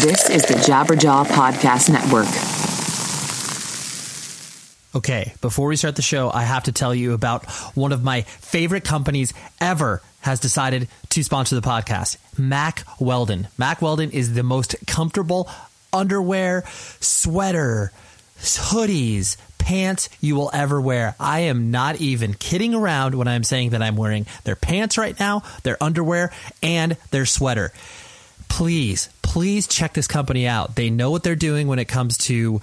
This is the Jabberjaw Podcast Network. Okay, before we start the show, I have to tell you about one of my favorite companies ever has decided to sponsor the podcast, Mack Weldon. Mack Weldon is the most comfortable underwear, sweater, hoodies, pants you will ever wear. I am not even kidding around when I'm saying that I'm wearing their pants right now, their underwear, and their sweater. Please, please check this company out. They know what they're doing when it comes to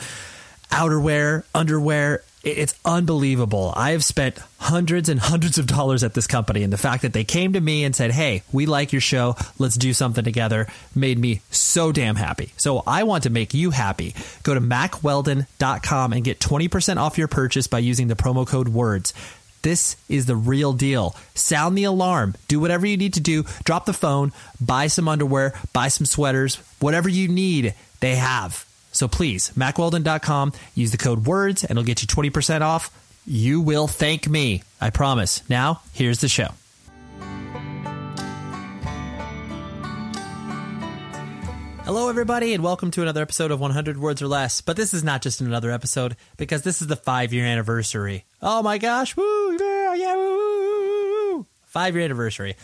outerwear, underwear. It's unbelievable. I have spent hundreds and hundreds of dollars at this company, and the fact that they came to me and said, Hey, we like your show. Let's do something together made me so damn happy. So I want to make you happy. Go to mackweldon.com and get 20% off your purchase by using the promo code WORDS. This is the real deal. Sound the alarm. Do whatever you need to do. Drop the phone, buy some underwear, buy some sweaters, whatever you need, they have. So please, mackweldon.com, use the code WORDS and it'll get you 20% off. You will thank me. I promise. Now, here's the show. Hello, everybody, and welcome to another episode of 100 Words or Less. But this is not just another episode because this is the five year anniversary. Oh my gosh! Woo! Yeah! yeah woo! Five year anniversary.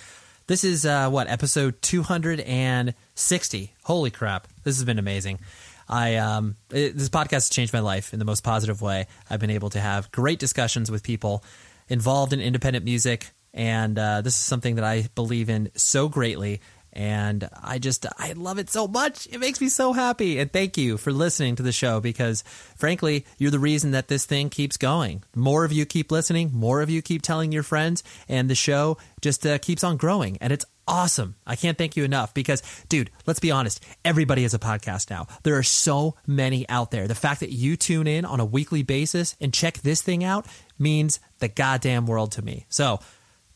This is uh, what episode 260. Holy crap! This has been amazing. I um, it, this podcast has changed my life in the most positive way. I've been able to have great discussions with people involved in independent music, and uh, this is something that I believe in so greatly. And I just I love it so much. It makes me so happy. And thank you for listening to the show because frankly, you're the reason that this thing keeps going. More of you keep listening, more of you keep telling your friends, and the show just uh, keeps on growing. And it's awesome. I can't thank you enough because, dude, let's be honest. Everybody has a podcast now. There are so many out there. The fact that you tune in on a weekly basis and check this thing out means the goddamn world to me. So,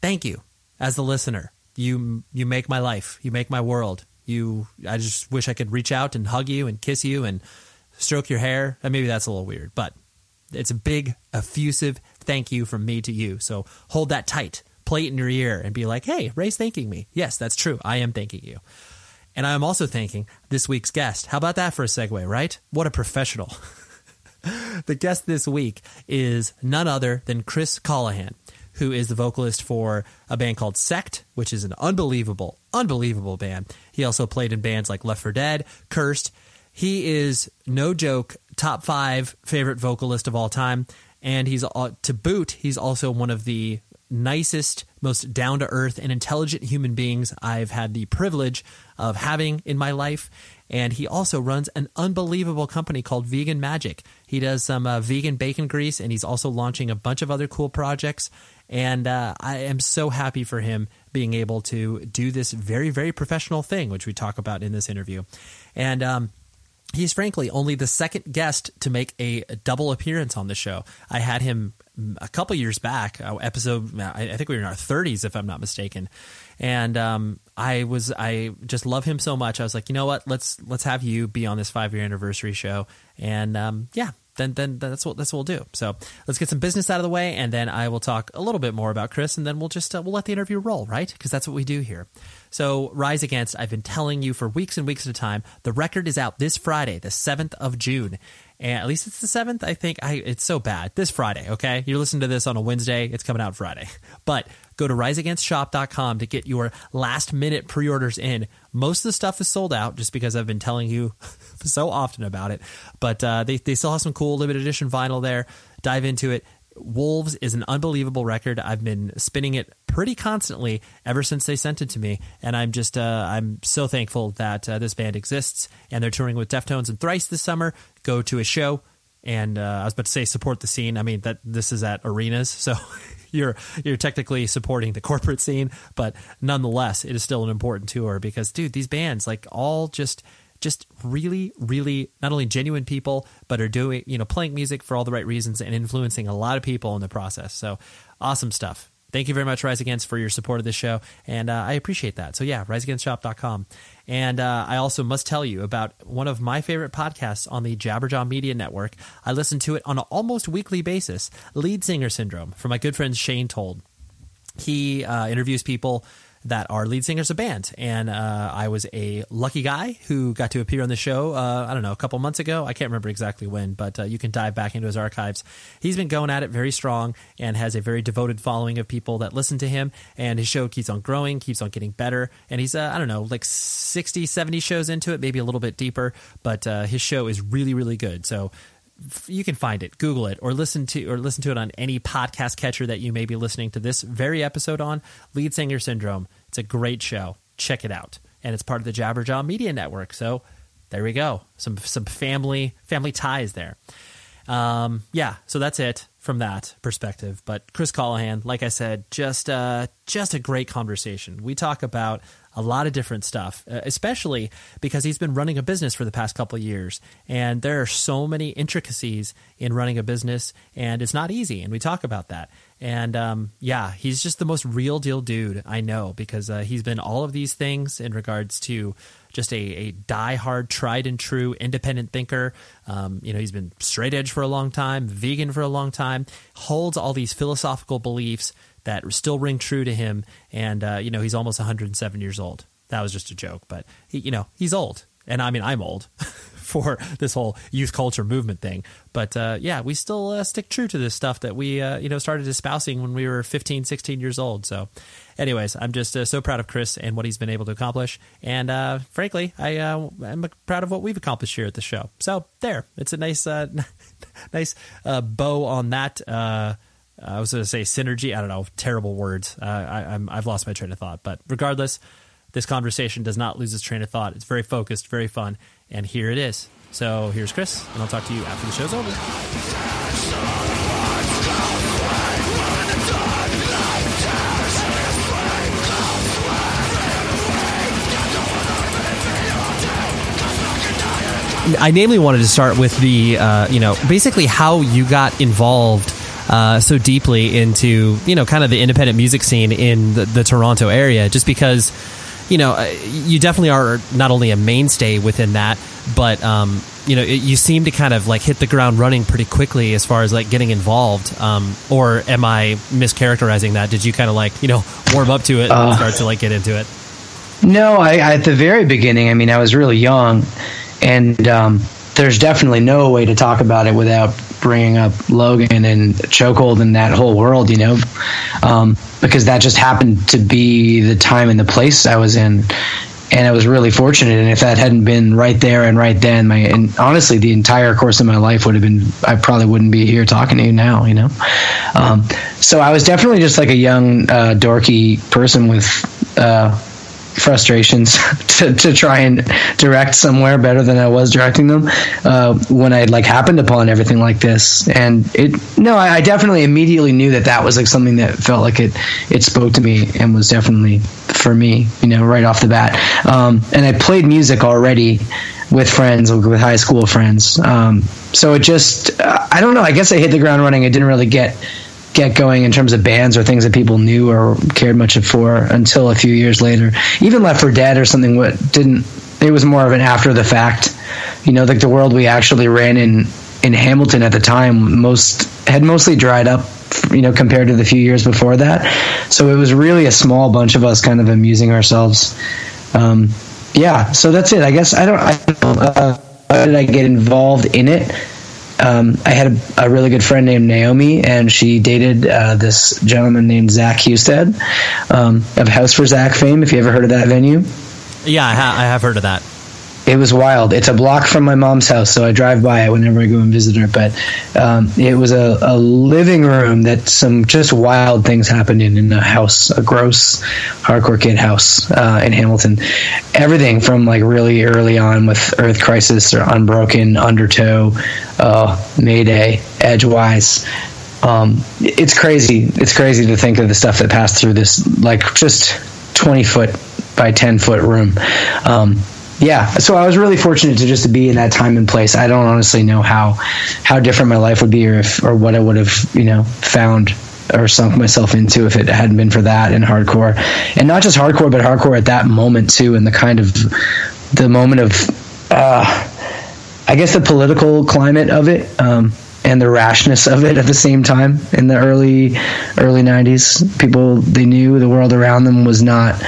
thank you as the listener. You you make my life. You make my world. You I just wish I could reach out and hug you and kiss you and stroke your hair. And maybe that's a little weird, but it's a big effusive thank you from me to you. So hold that tight play it in your ear and be like, hey, Ray's thanking me. Yes, that's true. I am thanking you. And I am also thanking this week's guest. How about that for a segue, right? What a professional. the guest this week is none other than Chris Colohan, who is the vocalist for a band called Sect, which is an unbelievable, unbelievable band. He also played in bands like Left for Dead, Cursed. He is no joke, top five favorite vocalist of all time. And he's uh, to boot, he's also one of the nicest, most down to earth, and intelligent human beings I've had the privilege of having in my life. And he also runs an unbelievable company called Vegan Magic. He does some uh, vegan bacon grease, and he's also launching a bunch of other cool projects. And uh, I am so happy for him being able to do this very, very professional thing, which we talk about in this interview. And um, he's frankly only the second guest to make a double appearance on the show. I had him a couple years back, uh, episode I think we were in our 30s if I'm not mistaken, and um, I was I just love him so much. I was like, you know what, let's let's have you be on this five year anniversary show, and um, yeah, then then that's what that's what we'll do. So let's get some business out of the way, and then I will talk a little bit more about Chris, and then we'll just uh, we'll let the interview roll, right? Because that's what we do here. So Rise Against, I've been telling you for weeks and weeks at a time. The record is out this Friday, the seventh of June, and at least it's the seventh. I think I it's so bad this Friday. Okay, you're listening to this on a Wednesday. It's coming out Friday, but go to riseagainstshop.com to get your last minute pre-orders in. Most of the stuff is sold out just because I've been telling you so often about it. But uh, they, they still have some cool limited edition vinyl there. Dive into it. Wolves is an unbelievable record. I've been spinning it pretty constantly ever since they sent it to me, and I'm just uh, I'm so thankful that uh, this band exists and they're touring with Deftones and Thrice this summer. Go to a show, and uh, I was about to say support the scene. I mean that this is at arenas, so you're you're technically supporting the corporate scene, but nonetheless, it is still an important tour because, dude, these bands like all just just really, really not only genuine people, but are doing you know playing music for all the right reasons and influencing a lot of people in the process. So awesome stuff. Thank you very much, Rise Against, for your support of this show. And uh, I appreciate that. So, yeah, riseagainstshop.com. And uh, I also must tell you about one of my favorite podcasts on the Jabberjaw Media Network. I listen to it on an almost weekly basis Lead Singer Syndrome from my good friend Shane Told. He uh, interviews people that are lead singers of band. And uh, I was a lucky guy who got to appear on the show, uh, I don't know, a couple months ago. I can't remember exactly when, but uh, you can dive back into his archives. He's been going at it very strong and has a very devoted following of people that listen to him. And his show keeps on growing, keeps on getting better. And he's, uh, I don't know, like 60, 70 shows into it, maybe a little bit deeper, but uh, his show is really, really good. So, you can find it. Google it or listen to or listen to it on any podcast catcher that you may be listening to this very episode on. Lead singer syndrome. It's a great show. Check it out. And it's part of the jabberjaw media network. So there we go. Some some family family ties there um, yeah so that's it from that perspective but chris Colohan like i said just uh just a great conversation we talk about a lot of different stuff, uh, especially because he's been running a business for the past couple years. And there are so many intricacies in running a business, and it's not easy. And we talk about that. And um, yeah, he's just the most real deal dude I know because uh, he's been all of these things in regards to just a, a die-hard, tried and true independent thinker. Um, you know, he's been straight edge for a long time, vegan for a long time, holds all these philosophical beliefs that still ring true to him. And uh, you know, he's almost 107 years old. That was just a joke, but he, you know, he's old, and I mean, I'm old for this whole youth culture movement thing. But uh, yeah, we still uh, stick true to this stuff that we uh, you know started espousing when we were 15, 16 years old. So, anyways, I'm just uh, so proud of Chris and what he's been able to accomplish, and uh, frankly, I am proud of what we've accomplished here at the show. So there, it's a nice, nice bow on that I was going to say synergy. I don't know. Terrible words. Uh, I, I've lost my train of thought. But regardless, this conversation does not lose its train of thought. It's very focused, very fun. And here it is. So here's Chris, and I'll talk to you after the show's over. I namely wanted to start with the, uh, you know, basically how you got involved uh, so deeply into you know kind of the independent music scene in the, the Toronto area, just because you know uh, you definitely are not only a mainstay within that, but um, you know it, you seem to kind of like hit the ground running pretty quickly as far as like getting involved. Um, or am I mischaracterizing that? Did you kind of like you know warm up to it and uh, start to like get into it? No, I, at the very beginning, I mean, I was really young, and um, there's definitely no way to talk about it without bringing up Logan and Chokehold and that whole world, you know, um, because that just happened to be the time and the place I was in. And I was really fortunate. And if that hadn't been right there and right then, my and honestly, the entire course of my life would have been. I probably wouldn't be here talking to you now. You know, um, so I was definitely just like a young, uh, dorky person with uh, frustrations to, to try and direct somewhere better than I was directing them uh, when I like happened upon everything like this. And it, no, I, I, definitely immediately knew that that was like something that felt like it, it spoke to me and was definitely for me, you know, right off the bat. Um, and I played music already with friends, with high school friends. Um, so it just, I don't know. I guess I hit the ground running. I didn't really get get going in terms of bands or things that people knew or cared much for until a few years later. Even Left for Dead or something what didn't it was more of an after the fact. You know, like the world we actually ran in in Hamilton at the time most had mostly dried up you know compared to the few years before that. So it was really a small bunch of us kind of amusing ourselves. Um, yeah, so that's it. I guess I don't. I don't uh, how did I get involved in it? Um, I had a, a, really good friend named Naomi, and she dated uh, this gentleman named Zach Husted um, of House for Zach fame. If you ever heard of that venue, yeah, I, ha- I have heard of that it was wild. It's a block from my mom's house, so I drive by it whenever I go and visit her. But um, it was a, a, living room that some just wild things happened in in a house, a gross hardcore kid house uh, in Hamilton. Everything from like really early on with Earth Crisis or Unbroken, Undertow, uh, Mayday, Edgewise. Um, it's crazy. It's crazy to think of the stuff that passed through this, like just twenty foot by ten foot room. Um, yeah. So i was really fortunate to just to be in that time and place. I don't honestly know how how different my life would be or if or what i would have you know found or sunk myself into if it hadn't been for that and hardcore. And not just hardcore but hardcore at that moment too and the kind of the moment of uh i guess the political climate of it um and the rashness of it at the same time in the early early 90s people they knew the world around them was not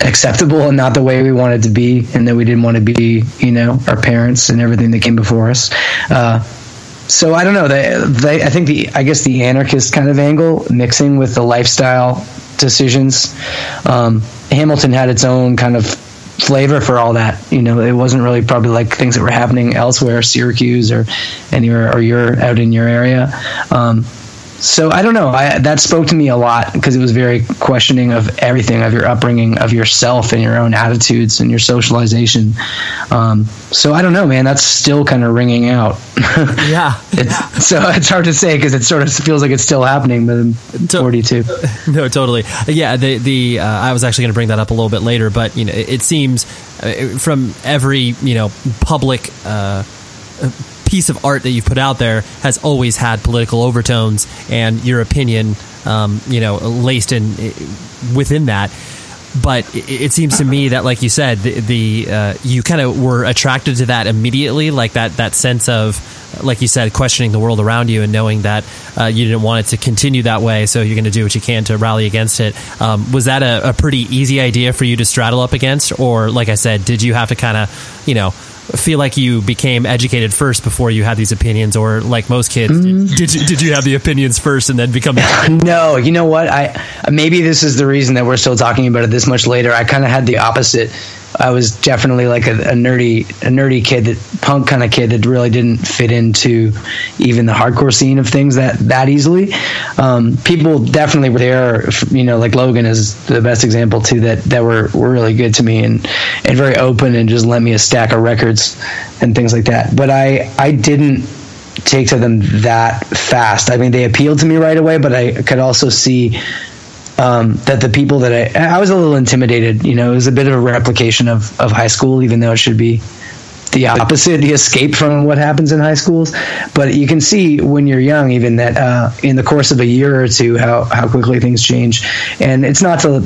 acceptable and not the way we wanted to be and that we didn't want to be you know our parents and everything that came before us uh, so I don't know. They, they, I think the, I guess the anarchist kind of angle mixing with the lifestyle decisions. Um, Hamilton had its own kind of flavor for all that. You know, it wasn't really probably like things that were happening elsewhere, Syracuse or anywhere, or you're out in your area. Um, so I don't know. I, that spoke to me a lot because it was very questioning of everything, of your upbringing, of yourself, and your own attitudes and your socialization. Um, so I don't know, man. That's still kind of ringing out. Yeah. it's, so it's hard to say because it sort of feels like it's still happening, but I'm 42. no, totally. Yeah, the the uh, I was actually going to bring that up a little bit later, but you know, it, it seems uh, from every you know public. Uh, piece of art that you've put out there has always had political overtones and your opinion, um, you know, laced in within that. But it, it, seems to me that, like you said, the, the uh, you kind of were attracted to that immediately, like that that sense of, like you said, questioning the world around you and knowing that uh, you didn't want it to continue that way, so you're going to do what you can to rally against it. Um, was that a, a pretty easy idea for you to straddle up against, or like I said, did you have to kind of, you know? Feel like you became educated first before you had these opinions, or like most kids, mm. did, did, you, did you have the opinions first and then become? no, you know what? I maybe this is the reason that we're still talking about it this much later. I kind of had the opposite I was definitely like a, a nerdy, a nerdy kid, that punk kind of kid that really didn't fit into even the hardcore scene of things that that easily. Um, people definitely were there, you know, like Logan is the best example too. That that were were really good to me and and very open and just lent me a stack of records and things like that. But I I didn't take to them that fast. I mean, they appealed to me right away, but I could also see um, that the people that I, I was a little intimidated. You know, it was a bit of a replication of, of high school, even though it should be the opposite, the escape from what happens in high schools. But you can see when you're young, even that uh, in the course of a year or two, how, how quickly things change. And it's not to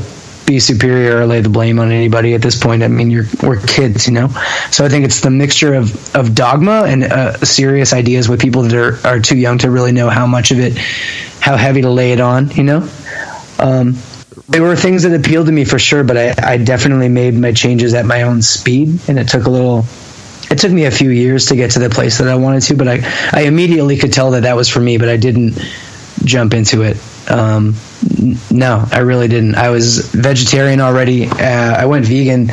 be superior or lay the blame on anybody at this point. I mean, you're we're kids, you know. So I think it's the mixture of of dogma and uh, serious ideas with people that are are too young to really know how much of it, how heavy to lay it on, you know. Um, there were things that appealed to me for sure, but I, I definitely made my changes at my own speed, and it took a little. It took me a few years to get to the place that I wanted to, but I, I immediately could tell that that was for me, but I didn't jump into it. Um, no, I really didn't. I was vegetarian already. Uh, I went vegan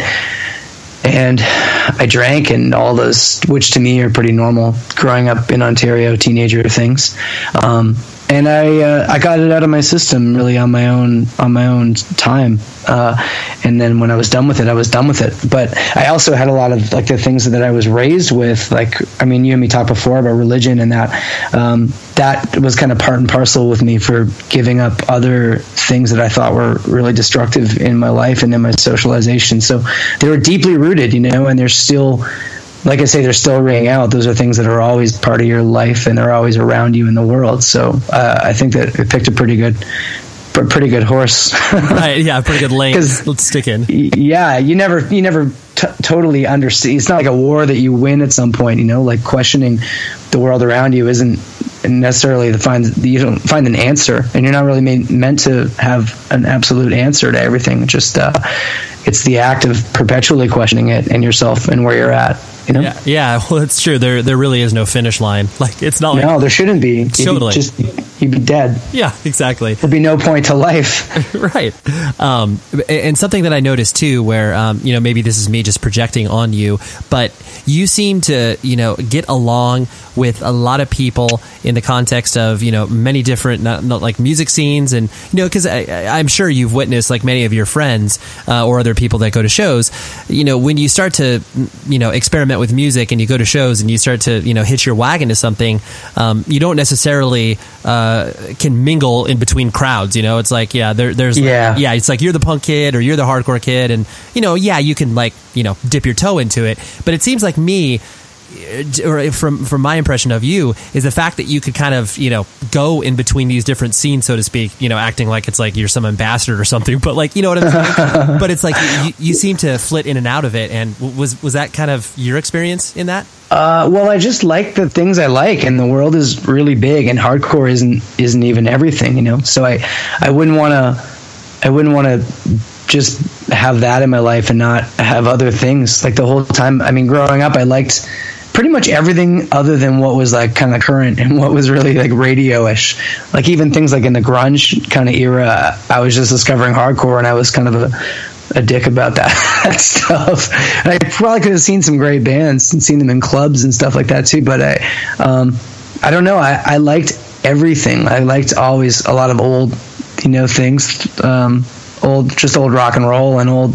and I drank and all those, which to me are pretty normal growing up in Ontario, teenager things. Um, and I uh, I got it out of my system really on my own on my own time. Uh, and then when I was done with it, I was done with it. But I also had a lot of like the things that I was raised with. Like I mean, you and me talked before about religion, and that um, that was kind of part and parcel with me for giving up other things that I thought were really destructive in my life and in my socialization. So they were deeply rooted, you know, and they're still like I say, they're still ringing out. Those are things that are always part of your life and they're always around you in the world. So uh, I think that it picked a pretty good, pretty good horse. right? Yeah, pretty good lane. Let's stick in. Yeah, you never, you never t- totally understand. It's not like a war that you win at some point. You know, like questioning the world around you isn't necessarily the find you don't find an answer, and you're not really made, meant to have an absolute answer to everything. Just uh, it's the act of perpetually questioning it and yourself and where you're at. You know? Yeah, yeah. Well, it's true. There, there really is no finish line. Like it's not. Like, no, there shouldn't be. Totally. Be just you'd be dead. Yeah, exactly. There'd be no point to life. right. Um, and something that I noticed too, where um, you know maybe this is me just projecting on you, but you seem to you know get along with a lot of people in the context of you know many different not, not like music scenes and you know because I'm sure you've witnessed like many of your friends uh, or other people that go to shows. You know when you start to you know experiment with music and you go to shows and you start to you know hitch your wagon to something, um, you don't necessarily uh, Uh, can mingle in between crowds. You know, it's like yeah, there, there's yeah, yeah, it's like you're the punk kid or you're the hardcore kid, and you know, yeah, you can like you know dip your toe into it, but it seems like me or from from my impression of you is the fact that you could kind of you know go in between these different scenes, so to speak. You know, acting like it's like you're some ambassador or something, but like you know what I'm saying. but it's like you, you seem to flit in and out of it. And was was that kind of your experience in that? Uh, well, I just like the things I like, and the world is really big, and hardcore isn't isn't even everything, you know. So I I wouldn't want to I wouldn't want to just have that in my life and not have other things. Like the whole time, I mean, growing up, I liked pretty much everything other than what was like kind of current and what was really like radio-ish. Like even things like in the grunge kind of era, I was just discovering hardcore, and I was kind of a a dick about that stuff. I probably could have seen some great bands and seen them in clubs and stuff like that too. But I, um, I don't know. I, I liked everything. I liked always a lot of old, you know, things. Um, old, just old rock and roll and old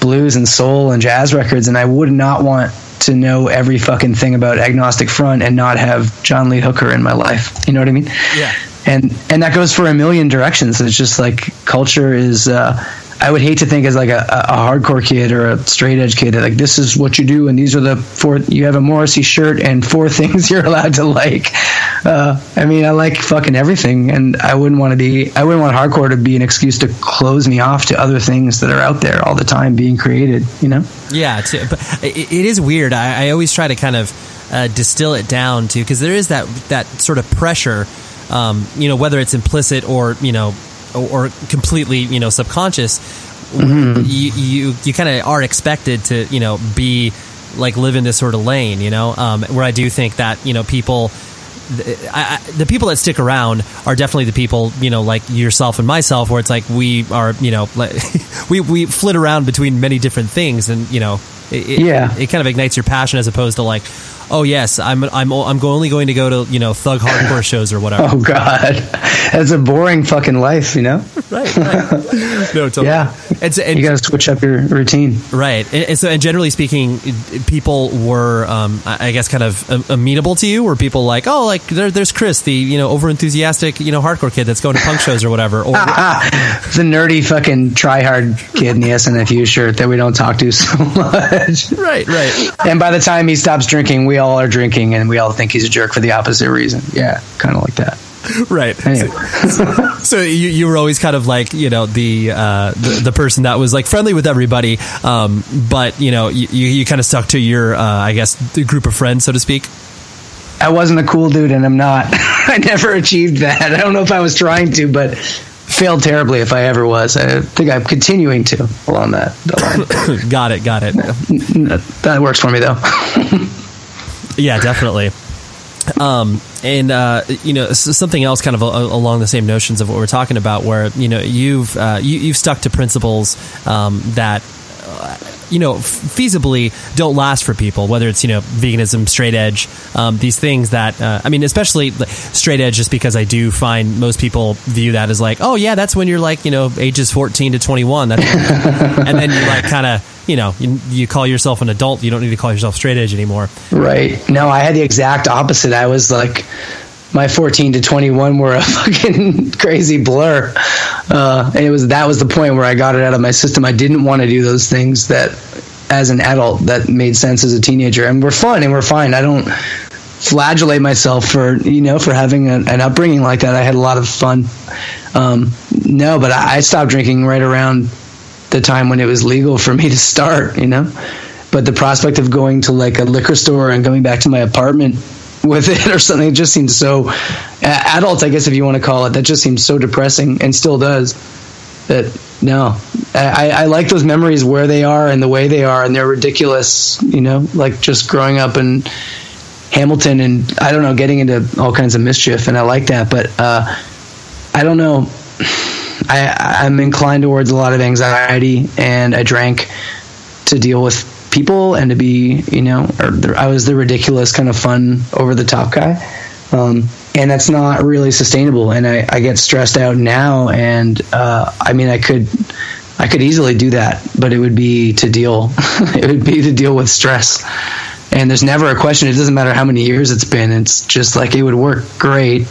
blues and soul and jazz records. And I would not want to know every fucking thing about Agnostic Front and not have John Lee Hooker in my life. You know what I mean? Yeah. And and that goes for a million directions. It's just like culture is. Uh, I would hate to think as like a, a hardcore kid or a straight edge kid that like this is what you do and these are the four you have a Morrissey shirt and four things you're allowed to like. Uh, I mean, I like fucking everything, and I wouldn't want to be. I wouldn't want hardcore to be an excuse to close me off to other things that are out there all the time being created. You know? Yeah, but it, it is weird. I, I always try to kind of uh, distill it down to because there is that that sort of pressure. Um, you know, whether it's implicit or you know or completely you know subconscious mm-hmm. you you, you kind of are expected to you know be like live in this sort of lane you know um, where I do think that you know people I, I, the people that stick around are definitely the people you know like yourself and myself where it's like we are you know like, we we flit around between many different things and you know it, yeah it, it kind of ignites your passion as opposed to like oh yes, I'm I'm I'm only going to go to you know thug hardcore shows or whatever. Oh God, that's a boring fucking life, you know. Right. right. No, totally. Yeah. And, so, and you got to switch up your routine. Right. And, and, so, and generally speaking, people were, um, I guess, kind of amenable to you. Were people like, oh, like there, there's Chris, the you know over enthusiastic you know hardcore kid that's going to punk shows or whatever, or the nerdy fucking try hard kid in the SNFU shirt that we don't talk to so much. Right. Right. And by the time he stops drinking, we all are drinking and we all think he's a jerk for the opposite reason. Yeah, kind of like that. Right. Anyway. so, so you, you were always kind of like you know the, uh, the, the person that was like friendly with everybody, um, but you know you, you kind of stuck to your uh, I guess the group of friends so to speak. I wasn't a cool dude, and I'm not. I never achieved that. I don't know if I was trying to, but failed terribly if I ever was. I think I'm continuing to along that. got it. Got it. That works for me though. Yeah, definitely. Um, and uh, you know something else, kind of along the same notions of what we're talking about, where you know you've uh, you, have stuck to principles um, that uh, you know feasibly don't last for people whether it's you know veganism straight edge um, these things that uh, i mean especially straight edge just because i do find most people view that as like oh yeah that's when you're like you know ages 14 to 21 that's and then you like kind of you know, you, you, call yourself an adult, you don't need to call yourself straight edge anymore. Right. No, I had the exact opposite. I was like, my 14 to 21 were a fucking crazy blur. Uh, and it was, that was the point where I got it out of my system. I didn't want to do those things that, as an adult, that made sense as a teenager and we're fun and we're fine. I don't flagellate myself for, you know, for having a, an upbringing like that. I had a lot of fun. Um, no, but I, I stopped drinking right around the time when it was legal for me to start, you know. But the prospect of going to like a liquor store and going back to my apartment with it or something, it just seems so adult, I guess, if you want to call it. That just seems so depressing and still does. That no, I, I like those memories where they are and the way they are, and they're ridiculous, you know, like just growing up in Hamilton and I don't know, getting into all kinds of mischief, and I like that. But uh, I don't know I, I'm inclined towards a lot of anxiety, and I drank to deal with people and to be, you know, I was the ridiculous kind of fun, over the top guy. Um, and that's not really sustainable. And I, I get stressed out now. And uh, I mean, I could, I could easily do that, but it would be to deal, it would be to deal with stress. And there's never a question. It doesn't matter how many years it's been. It's just like it would work great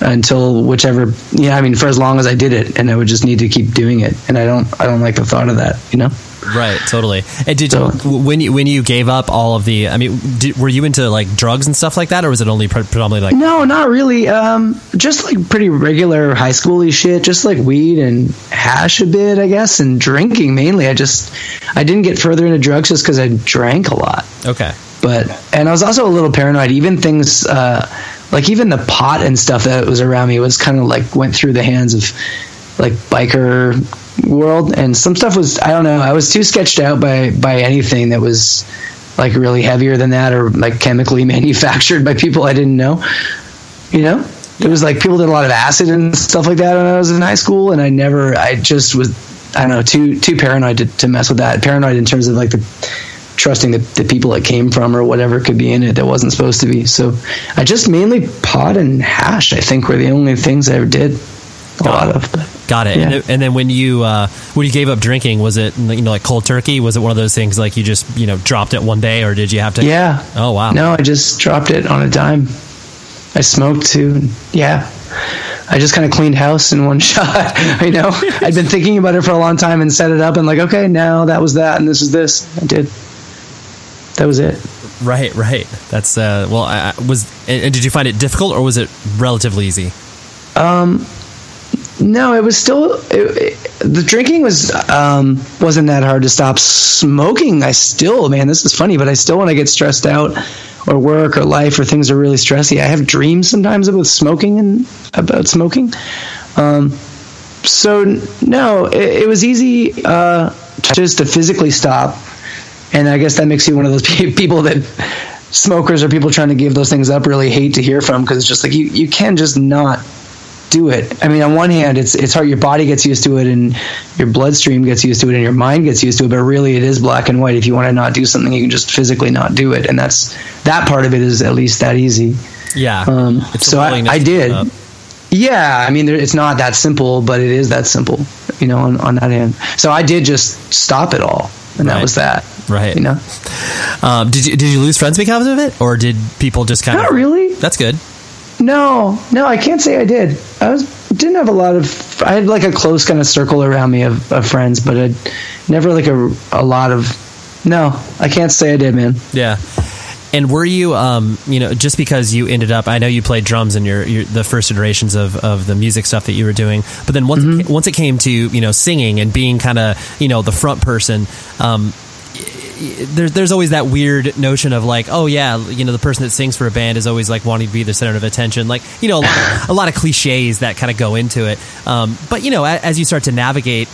until whichever. Yeah, I mean, for as long as I did it, and I would just need to keep doing it. And I don't, I don't like the thought of that. You know. Right, totally. And did So- you when you when you gave up all of the? I mean, did, were you into like drugs and stuff like that, or was it only pre- predominantly like? No, not really. Um, just like pretty regular high schooly shit, just like weed and hash a bit, I guess, and drinking mainly. I just, I didn't get further into drugs just because I drank a lot. Okay, But and I was also a little paranoid. Even things uh, like even the pot and stuff that was around me was kind of like went through the hands of like biker world, and some stuff was I don't know. I was too sketched out by by anything that was like really heavier than that or like chemically manufactured by people I didn't know. You know, it was like people did a lot of acid and stuff like that when I was in high school, and I never. I just was. I don't know, too too paranoid to, to mess with that. Paranoid in terms of like the trusting the, the people it came from or whatever could be in it that wasn't supposed to be. So I just mainly pot and hash. I think were the only things I ever did a lot of. But got it. Yeah. And, then- and then when you uh, when you gave up drinking, was it you know like cold turkey? Was it one of those things like you just you know dropped it one day, or did you have to? yeah. Oh wow. No, I just dropped it on a dime. I smoked too. Yeah. I just kind of cleaned house in one shot. you know, I'd been thinking about it for a long time and set it up and like, okay, now that was that and this is this. I did. That was it. Right, right. That's uh, well. I, I was and, did you find it difficult, or was it relatively easy? No, it was still it, it- the drinking was um, wasn't that hard to stop. Smoking, I still man, this is funny, but I still when I get stressed out or work or life or things are really stressy, I have dreams sometimes about smoking and about smoking. Um, so no, it, it was easy uh, just to physically stop, and I guess that makes you one of those people that smokers or people trying to give those things up really hate to hear from because it's just like you you can just not do it. I mean, on one hand, it's it's hard. Your body gets used to it, and your bloodstream gets used to it, and your mind gets used to it. But really, it is black and white. If you want to not do something, you can just physically not do it, and that's that part of it is at least that easy. Yeah. Um, so I, I did. Yeah, I mean, there, it's not that simple, but it is that simple. You know, on, on that end. So I did just stop it all, and Right. that was that. Right. You know. Um, did you did you lose friends because of it, or did people just kind Not of? really. That's good. No, no, I can't say I did. I was didn't have a lot of. I had like a close kind of circle around me of, of friends, but I never like a a lot of. No, I can't say I did, man. Yeah. And were you, um, you know, just because you ended up, I know you played drums in your, your the first iterations of, of the music stuff that you were doing, but then once Mm-hmm. it, once it came to you know singing and being kind of you know the front person, um, there's there's always that weird notion of like, oh yeah, you know, the person that sings for a band is always like wanting to be the center of attention, like you know, a lot of, a lot of cliches that kind of go into it. Um, but you know, a- as you start to navigate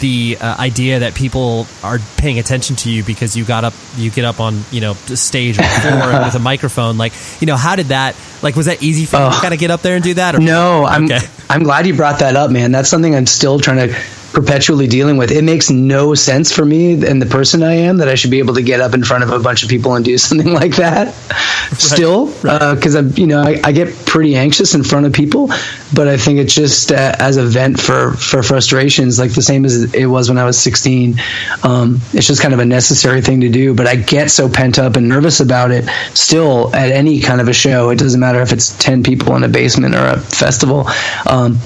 the uh, idea that people are paying attention to you because you got up, you get up on you know the stage or floor with a microphone, like you know, how did that? Like, was that easy for you to Oh. kind of get up there and do that? Or, No, I'm Okay. I'm glad you brought that up, man. That's something I'm still trying to perpetually dealing with. It makes no sense for me and the person I am that I should be able to get up in front of a bunch of people and do something like that. Still, because I'm you know I, I get pretty anxious in front of people, but I think it's just uh, as a vent for for frustrations, like the same as it was when I was 16. Um, it's just kind of a necessary thing to do. But I get so pent up and nervous about it. Still, at any kind of a show, it doesn't matter if it's 10 people in a basement or a festival. Um,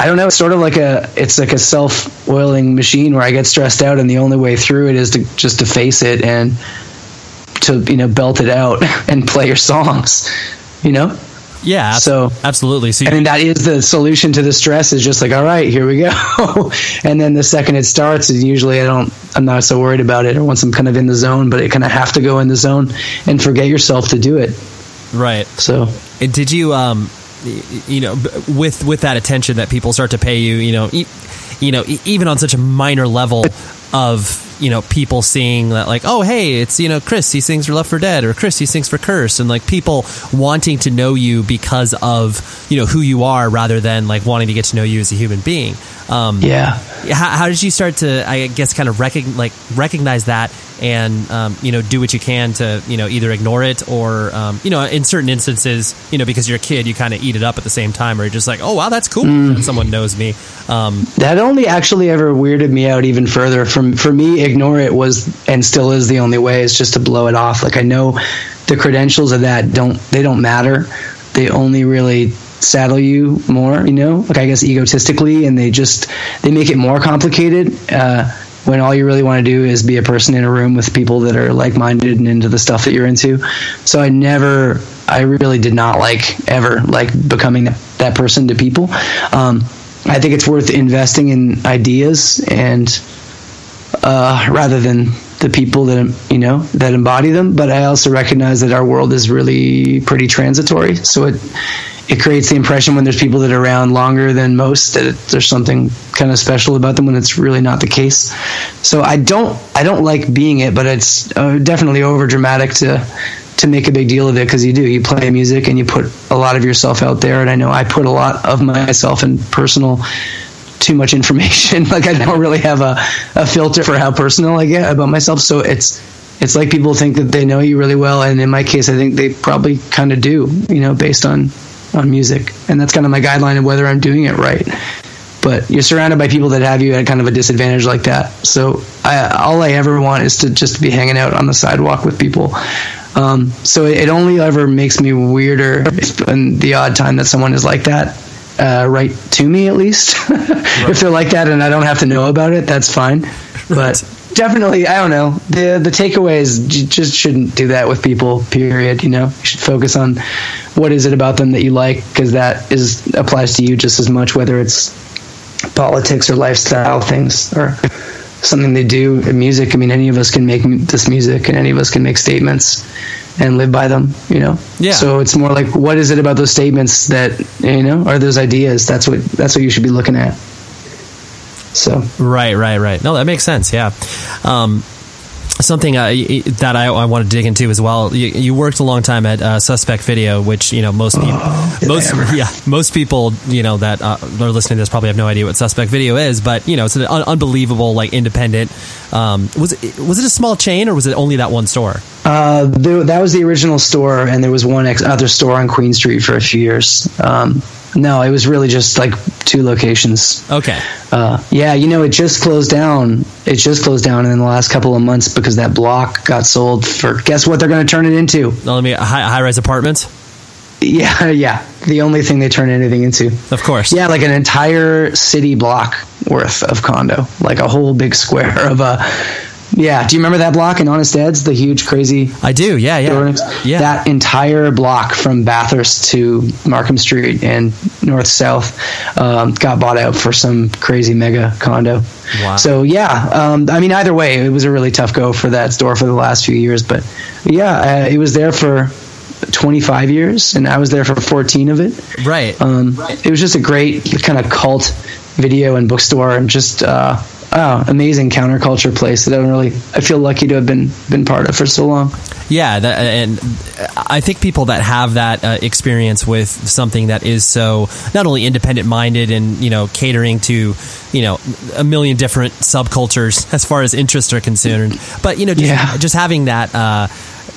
I don't know. It's sort of like a it's like a self oiling machine where I get stressed out, and the only way through it is to just to face it and to you know belt it out and play your songs. You know, yeah, So- absolutely. So you, I mean that is the solution to the stress. Is just like all right, here we go, and then the second it starts, is usually I don't I'm not so worried about it. Or once I'm kind of in the zone, but it kind of have to go in the zone and forget yourself to do it. right. So And did you um you know with with that attention that people start to pay you you know e- you know e- even on such a minor level of you know people seeing that like oh hey it's you know Chris he sings for Left for Dead or Chris he sings for Curse and like people wanting to know you because of you know who you are rather than like wanting to get to know you as a human being um yeah. how, how did you start to i guess kind of recog- like recognize that and um, you know do what you can to you know either ignore it or um, you know in certain instances you know because you're a kid you kind of eat it up at the same time or you're just like oh wow that's cool that someone knows me um, That only actually ever weirded me out even further. From for me, ignore it was and still is the only way. Is just to blow it off. Like I know the credentials of that don't they don't matter. They only really saddle you more, you know, like I guess egotistically, and they just they make it more complicated. Uh, when all you really want to do is be a person in a room with people that are like-minded and into the stuff that you're into. So I never, I really did not like ever like becoming that, person to people. Um, I think it's worth investing in ideas and uh, rather than the people that you know that embody them. But I also recognize that our world is really pretty transitory, so it it creates the impression when there's people that are around longer than most that it, there's something kind of special about them when it's really not the case. So I don't I don't like being it, but it's uh, definitely over dramatic to to make a big deal of it because you do you play music and you put a lot of yourself out there, and I know I put a lot of myself in personal too much information. like I don't really have a, a filter for how personal I get about myself. So it's it's like people think that they know you really well, and in my case, I think they probably kind of do. You know, based on on music, and that's kind of my guideline of whether I'm doing it right. But you're surrounded by people that have you at kind of a disadvantage like that. So I, all I ever want is to just be hanging out on the sidewalk with people. Um, so it, it only ever makes me weirder in the odd time that someone is like that uh, right to me at least. if they're like that and I don't have to know about it, that's fine. But definitely, I don't know. The the takeaway is you just shouldn't do that with people. Period. You know, you should focus on what is it about them that you like because that is applies to you just as much, whether it's politics or lifestyle things or something they do in music. I mean, any of us can make this music, and any of us can make statements and live by them. You know. Yeah. So it's more like, what is it about those statements that you know are those ideas? That's what that's what you should be looking at. So Right, right, right. No, that makes sense. Yeah. Um, something uh, that I, I want to dig into as well. You, you worked a long time at uh, Suspect Video, which you know most people, I most yeah, most people you know that uh, are listening to this probably have no idea what Suspect Video is, but you know it's an un- unbelievable like independent. Um, was it was it a small chain or was it only that one store? Uh, there, that was the original store, and there was one ex- other store on Queen Street for a few years. Um, no, it was really just like two locations. Okay, Uh, yeah, you know, it just closed down. It just closed down in the last couple of months because that block got sold for. Guess what? They're going to turn it into. now let me high, high rise apartments. Yeah, yeah. The only thing they turn anything into. Of course. Yeah, like an entire city block worth of condo, like a whole big square of a. Yeah, do you remember that block in Honest Ed's, the huge, crazy I do. Yeah, yeah, yeah. That entire block from Bathurst to Markham Street and north south um, got bought out for some crazy mega condo. Wow. So yeah, um, I mean either way, it was a really tough go for that store for the last few years. But yeah, uh, it was there for 25 years, and I was there for 14 of it. right. Um, It was just a great kind of cult video and bookstore, and just uh, oh, amazing counterculture place that I don't really. I feel lucky to have been been part of for so long. Yeah, that, and I think people that have that uh, experience with something that is so not only independent minded and you know catering to you know a million different subcultures as far as interests are concerned, but you know just, Yeah. just having that uh,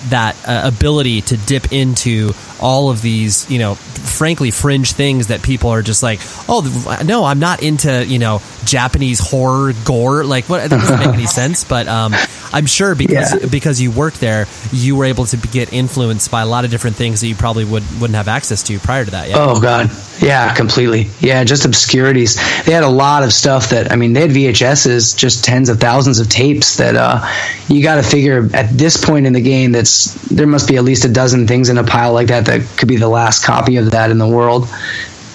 that uh, ability to dip into all of these you know frankly fringe things that people are just like oh no I'm not into you know Japanese horror gore like what that doesn't make any sense but um, I'm sure because Yeah. because you worked there, you were able to get influenced by a lot of different things that you probably would wouldn't have access to prior to that. Yeah. Oh God, yeah, completely. Yeah, just obscurities. They had a lot of stuff that I mean, they had VHSs, just tens of thousands of tapes that uh, you got to figure at this point in the game that's there must be at least a dozen things in a pile like that that could be the last copy of that in the world.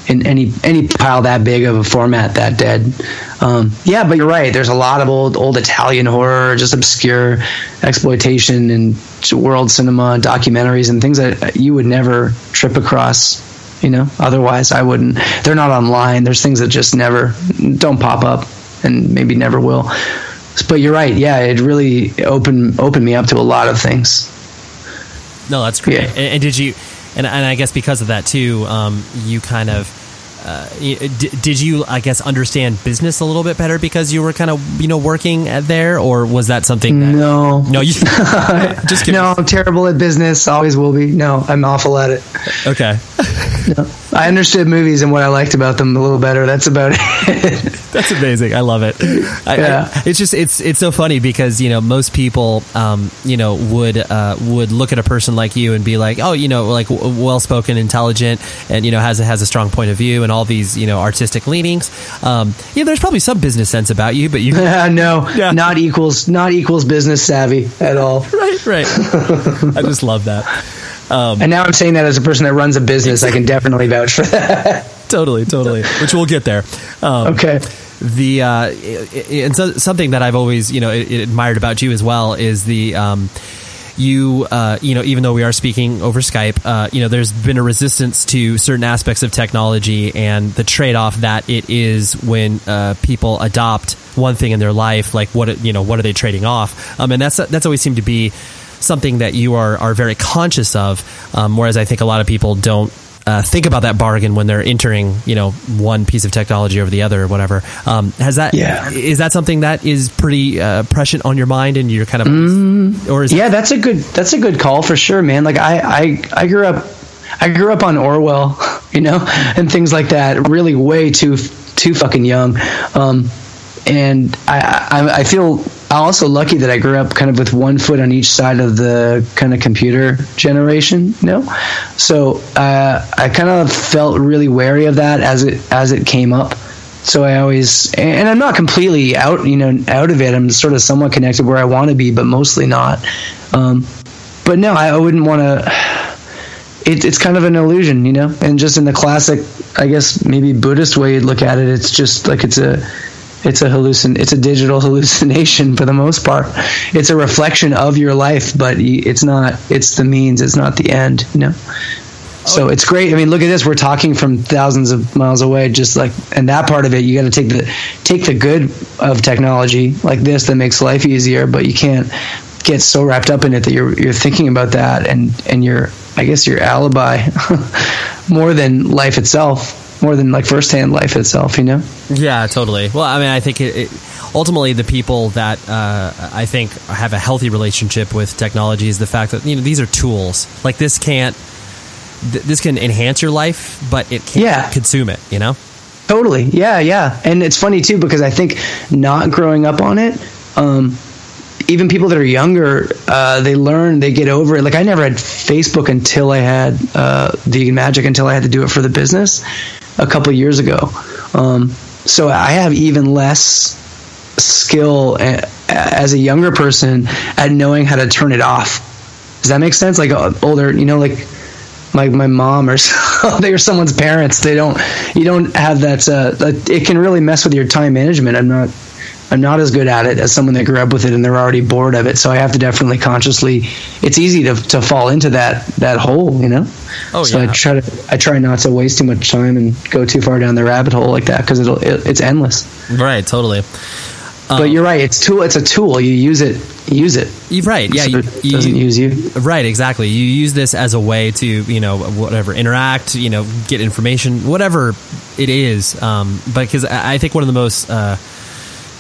In any any pile that big of a format that dead. Um, yeah, but you're right. There's a lot of old old Italian horror, just obscure exploitation and world cinema documentaries and things that you would never trip across you know otherwise i wouldn't they're not online there's things that just never don't pop up and maybe never will but you're right yeah it really opened opened me up to a lot of things No, that's great. Yeah. And, and did you? And, and I guess because of that too, um, you kind of. Uh, y- d- did you, I guess, understand business a little bit better because you were kind of, you know, working there, or was that something? That, no no, you just kidding. no i'm terrible at business always will be no i'm awful at it Okay. No. I understood movies and what I liked about them a little better. That's about it. That's amazing. I love it. I, Yeah. I, it's just it's it's so funny because you know most people um, you know would uh, would look at a person like you and be like oh you know like well spoken, intelligent, and you know has a, has a strong point of view and all these you know artistic leanings. Um, yeah, there's probably some business sense about you, but you no, Yeah. not equals not equals business savvy at all. right right. I just love that. And now I'm saying that as a person that runs a business, I can definitely vouch for that. Totally, totally. Which we'll get there. Um, okay. the uh, and so, something that I've always you know admired about you as well is the um, you uh, you know even though we are speaking over Skype uh, you know there's been a resistance to certain aspects of technology and the trade off that it is when uh, people adopt one thing in their life like what you know what are they trading off um, and that's that's always seemed to be something that you are are very conscious of um, whereas I think a lot of people don't uh, think about that bargain when they're entering, you know, one piece of technology over the other or whatever. Um, has that? Yeah. Is that something that is pretty uh, prescient on your mind and you're kind of, or is Yeah, that's a good that's a good call for sure, man. Like I I, I grew up I grew up on Orwell, you know, and things like that. Really, way too too fucking young. Um, and I, I I feel I'm also lucky that I grew up kind of with one foot on each side of the kind of computer generation. You know, so uh, I kind of felt really wary of that as it as it came up. So I always, and I'm not completely out, you know, out of it. I'm sort of somewhat connected where I want to be, but mostly not. Um, but no, I wouldn't want to. It, it's kind of an illusion, you know, and just in the classic, I guess maybe Buddhist way you'd look at it, it's just like it's a, it's a hallucin, it's a digital hallucination for the most part. It's a reflection of your life, but it's not. It's the means. It's not the end, you know. So it's great. I mean, look at this. We're talking from thousands of miles away. Just like, and that part of it, you got to take the take the good of technology like this that makes life easier. But you can't get so wrapped up in it that you're you're thinking about that and and your I guess your alibi more than life itself, more than like firsthand life itself. You know? yeah, totally. Well, I mean, I think it, it, ultimately the people that uh, I think have a healthy relationship with technology is the fact that you know these are tools. Like this can't, th- this can enhance your life, but it can't Yeah. consume it. You know. Totally. Yeah, yeah. And it's funny too because I think not growing up on it, um, even people that are younger, uh, they learn, they get over it. Like I never had Facebook until I had uh, Vegan Magic until I had to do it for the business a couple years ago. Um, so I have even less skill as a younger person at knowing how to turn it off. Does that make sense? Like uh, older, you know, like my my mom or they are someone's parents. They don't you don't have that. Uh, it can really mess with your time management. I'm not I'm not as good at it as someone that grew up with it and they're already bored of it. So I have to definitely consciously. It's easy to to fall into that that hole, you know. Oh, so yeah. I try to I try not to waste too much time and go too far down the rabbit hole like that because it'll it, it's endless. Right. Totally. but you're right. It's tool. It's a tool. You use it. Use it. You're right. Yeah. So You, it doesn't use you. Right, exactly. You use this as a way to, you know, whatever, interact, you know, get information, whatever it is. Um, but because I I think one of the most, uh,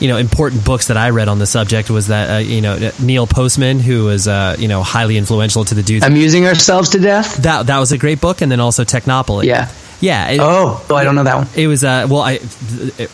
you know, important books that I read on the subject was that, uh, you know, Neil Postman, who was, uh, you know, highly influential to the dudes. Amusing ourselves to death. that that was a great book, and then also Technopoly. Yeah. Yeah. it- Oh, oh, I don't know that one. it was uh, well, I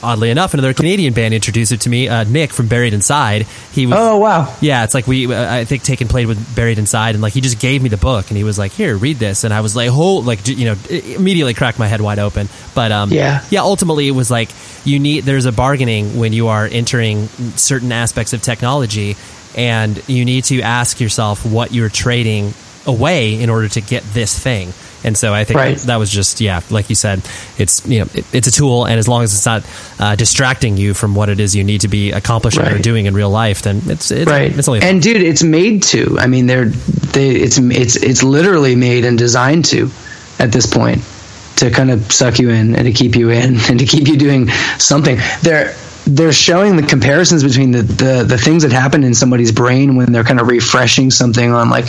oddly enough, another Canadian band introduced it to me. Uh, Nick from Buried Inside. He was Oh wow. yeah, it's like we. Uh, I think Taken played with Buried Inside, and like he just gave me the book, and he was like, "Here, read this," and I was like, "Oh!" Like you know, immediately cracked my head wide open. But um, Yeah. yeah. Ultimately, it was like you need. There's a bargaining when you are entering certain aspects of technology, and you need to ask yourself what you're trading away in order to get this thing. And so I think Right. that was just yeah, like you said, it's you know it, it's a tool, and as long as it's not uh, distracting you from what it is you need to be accomplishing or doing in real life, then it's it's, right. it's only and dude it's made to. I mean they're they it's it's it's literally made and designed to at this point to kind of suck you in and to keep you in and to keep you doing something. They're they're showing the comparisons between the, the the things that happen in somebody's brain when they're kind of refreshing something on like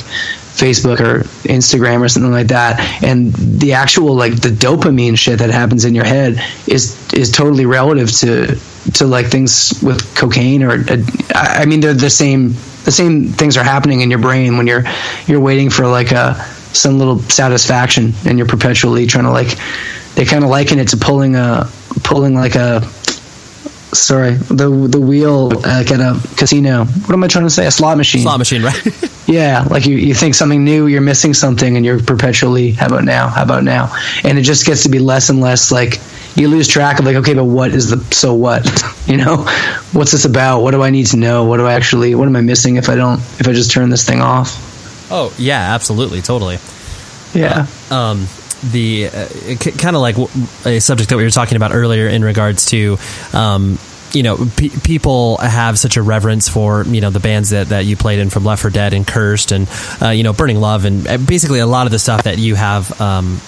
Facebook or Instagram or something like that, and the actual like the dopamine shit that happens in your head is is totally relative to to like things with cocaine or uh, I mean they're the same the same things are happening in your brain when you're you're waiting for like a some little satisfaction, and you're perpetually trying to like. They kind of liken it to pulling a pulling like a sorry the the wheel like at a casino. What am I trying to say? A slot machine. Slot machine, right? Yeah, like you, you think something new, you're missing something, and you're perpetually, how about now? How about now? And it just gets to be less and less like you lose track of like, okay, but what is the so what? you know, what's this about? What do I need to know? What do I actually? What am I missing if I don't? If I just turn this thing off? oh yeah, absolutely, totally. Yeah. um, the uh, c- kind of like a subject that we were talking about earlier in regards to um, you know pe- people have such a reverence for you know the bands that, that you played in from Left for Dead and Cursed and uh, you know Burning Love and uh, basically a lot of the stuff that you have um,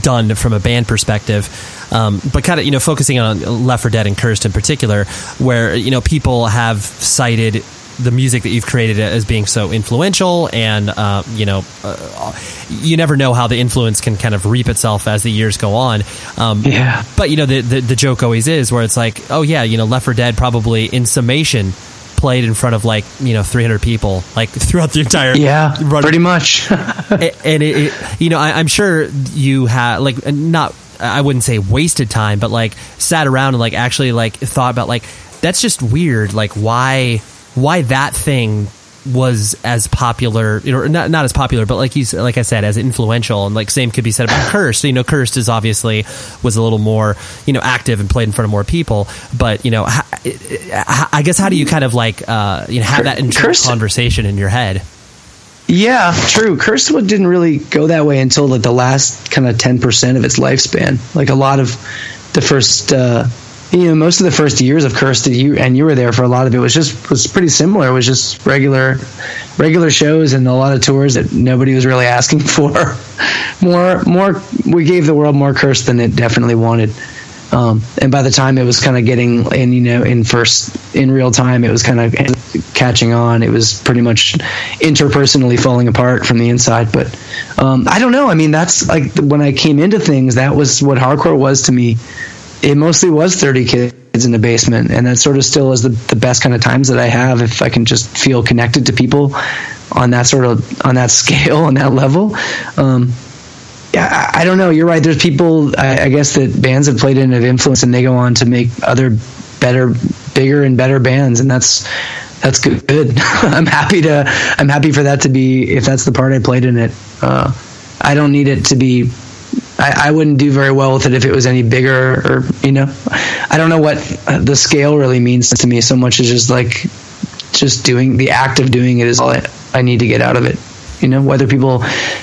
done from a band perspective. Um, but kind of you know focusing on Left for Dead and Cursed in particular, where you know people have cited the music that you've created as being so influential and uh, you know uh, you never know how the influence can kind of reap itself as the years go on um, Yeah. but you know the, the the joke always is where it's like oh yeah you know Left for Dead probably in summation played in front of like you know 300 people like throughout the entire Yeah, run pretty much. And it, it you know I, i'm sure you had like not i wouldn't say wasted time but like sat around and like actually like thought about like that's just weird like why why that thing was as popular you know not, not as popular but like you like i said as influential and like same could be said about cursed you know cursed is obviously was a little more you know active and played in front of more people but you know I guess how do you kind of like uh you know have that internal Cursed- conversation in your head Yeah, true. Cursewood didn't really go that way until like the last kind of ten percent of its lifespan. Like a lot of the first, uh, you know, most of the first years of Cursed, you and you were there for a lot of it was just was pretty similar. It was just regular, regular shows and a lot of tours that nobody was really asking for. more, more. We gave the world more Cursed than it definitely wanted. Um, and by the time it was kind of getting in, you know, in first in real time, it was kind of catching on. It was pretty much interpersonally falling apart from the inside. But um, I don't know. I mean, that's like when I came into things, that was what hardcore was to me. It mostly was 30 kids in the basement, and that sort of still is the, the best kind of times that I have if I can just feel connected to people on that sort of on that scale on that level. Um, yeah, I, don't know. You're right. There's people, I, I guess, that bands have played in have influence, and they go on to make other better, bigger, and better bands, and that's that's good. I'm happy to. I'm happy for that to be. If that's the part I played in it, uh, I don't need it to be. I, I wouldn't do very well with it if it was any bigger, or you know, I don't know what uh, the scale really means to me so much as just like just doing the act of doing it is all I, I need to get out of it. You know, whether people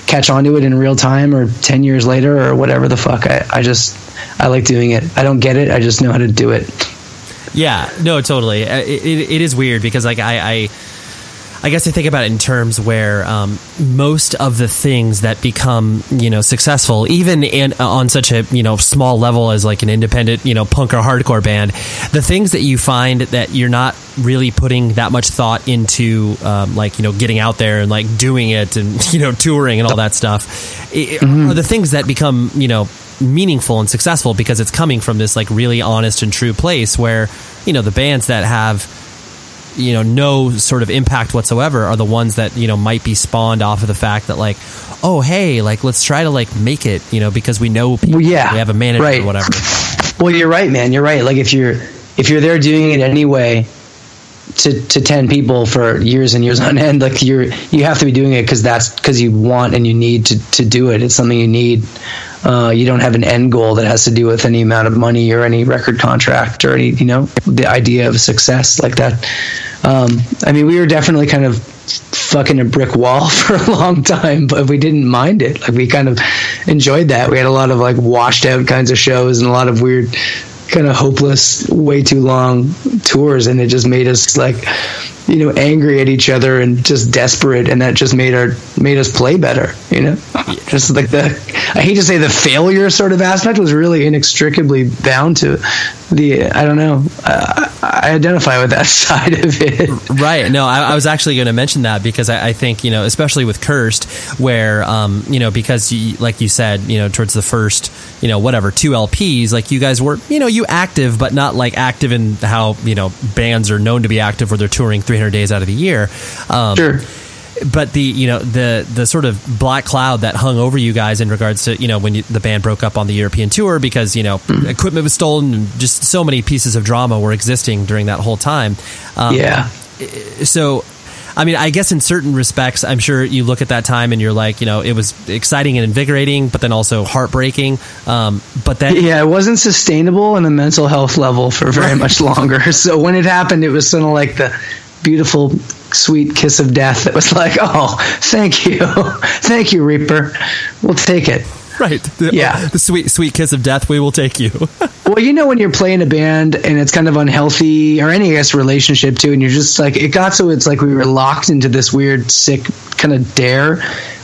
catch on to it in real time or 10 years later or whatever the fuck. I, I just, I like doing it. I don't get it. I just know how to do it. Yeah, no, totally. Uh, It, it, it is weird because like I, I, I guess I think about it in terms where um, most of the things that become you know successful, even in, on such a you know small level as like an independent you know punk or hardcore band, the things that you find that you're not really putting that much thought into, um, like you know getting out there and like doing it and you know touring and all that stuff, i- are the things that become you know meaningful and successful because it's coming from this like really honest and true place where you know the bands that have you know no sort of impact whatsoever are the ones that you know might be spawned off of the fact that like oh hey like let's try to like make it you know because we know people, Well, yeah, we have a manager right. or whatever Well, you're right, man. You're right. Like if you're, if you're there doing it anyway to, to 10 people for years and years on end, like you're, you have to be doing it cause that's cause you want and you need to, to do it. It's something you need. Uh, you don't have an end goal that has to do with any amount of money or any record contract or any, you know, the idea of success like that. Um, I mean, we were definitely kind of fucking a brick wall for a long time, but we didn't mind it. Like we kind of enjoyed that. We had a lot of like washed out kinds of shows and a lot of weird, kind of hopeless, way too long tours, and it just made us like, you know, angry at each other and just desperate, and that just made our made us play better. You know, just like the I hate to say the failure sort of aspect was really inextricably bound to the I don't know. I, I identify with that side of it. Right. No, I, I was actually going to mention that because I, I think you know, especially with Cursed, where um, you know, because you, like you said, you know, towards the first, you know, whatever two LPs, like you guys were, you know, you active, but not like active in how you know bands are known to be active, where they're touring 300 days out of the year. Um, Sure. but the you know the the sort of black cloud that hung over you guys in regards to you know when you, the band broke up on the European tour because you know mm. equipment was stolen and just so many pieces of drama were existing during that whole time. Um, yeah. So I mean, I guess in certain respects, I'm sure you look at that time and you're like, you know, it was exciting and invigorating, but then also heartbreaking. Um, but then, yeah, it wasn't sustainable in a mental health level for very much longer. So when it happened, it was sort of like the beautiful, sweet kiss of death. That was like, oh, thank you, thank you, Reaper. We'll take it. Right. The, uh, yeah. The sweet, sweet kiss of death. We will take you. well, you know, when you're playing a band and it's kind of unhealthy or any, I guess, relationship too, and you're just like, it got so it's like we were locked into this weird, sick kind of dare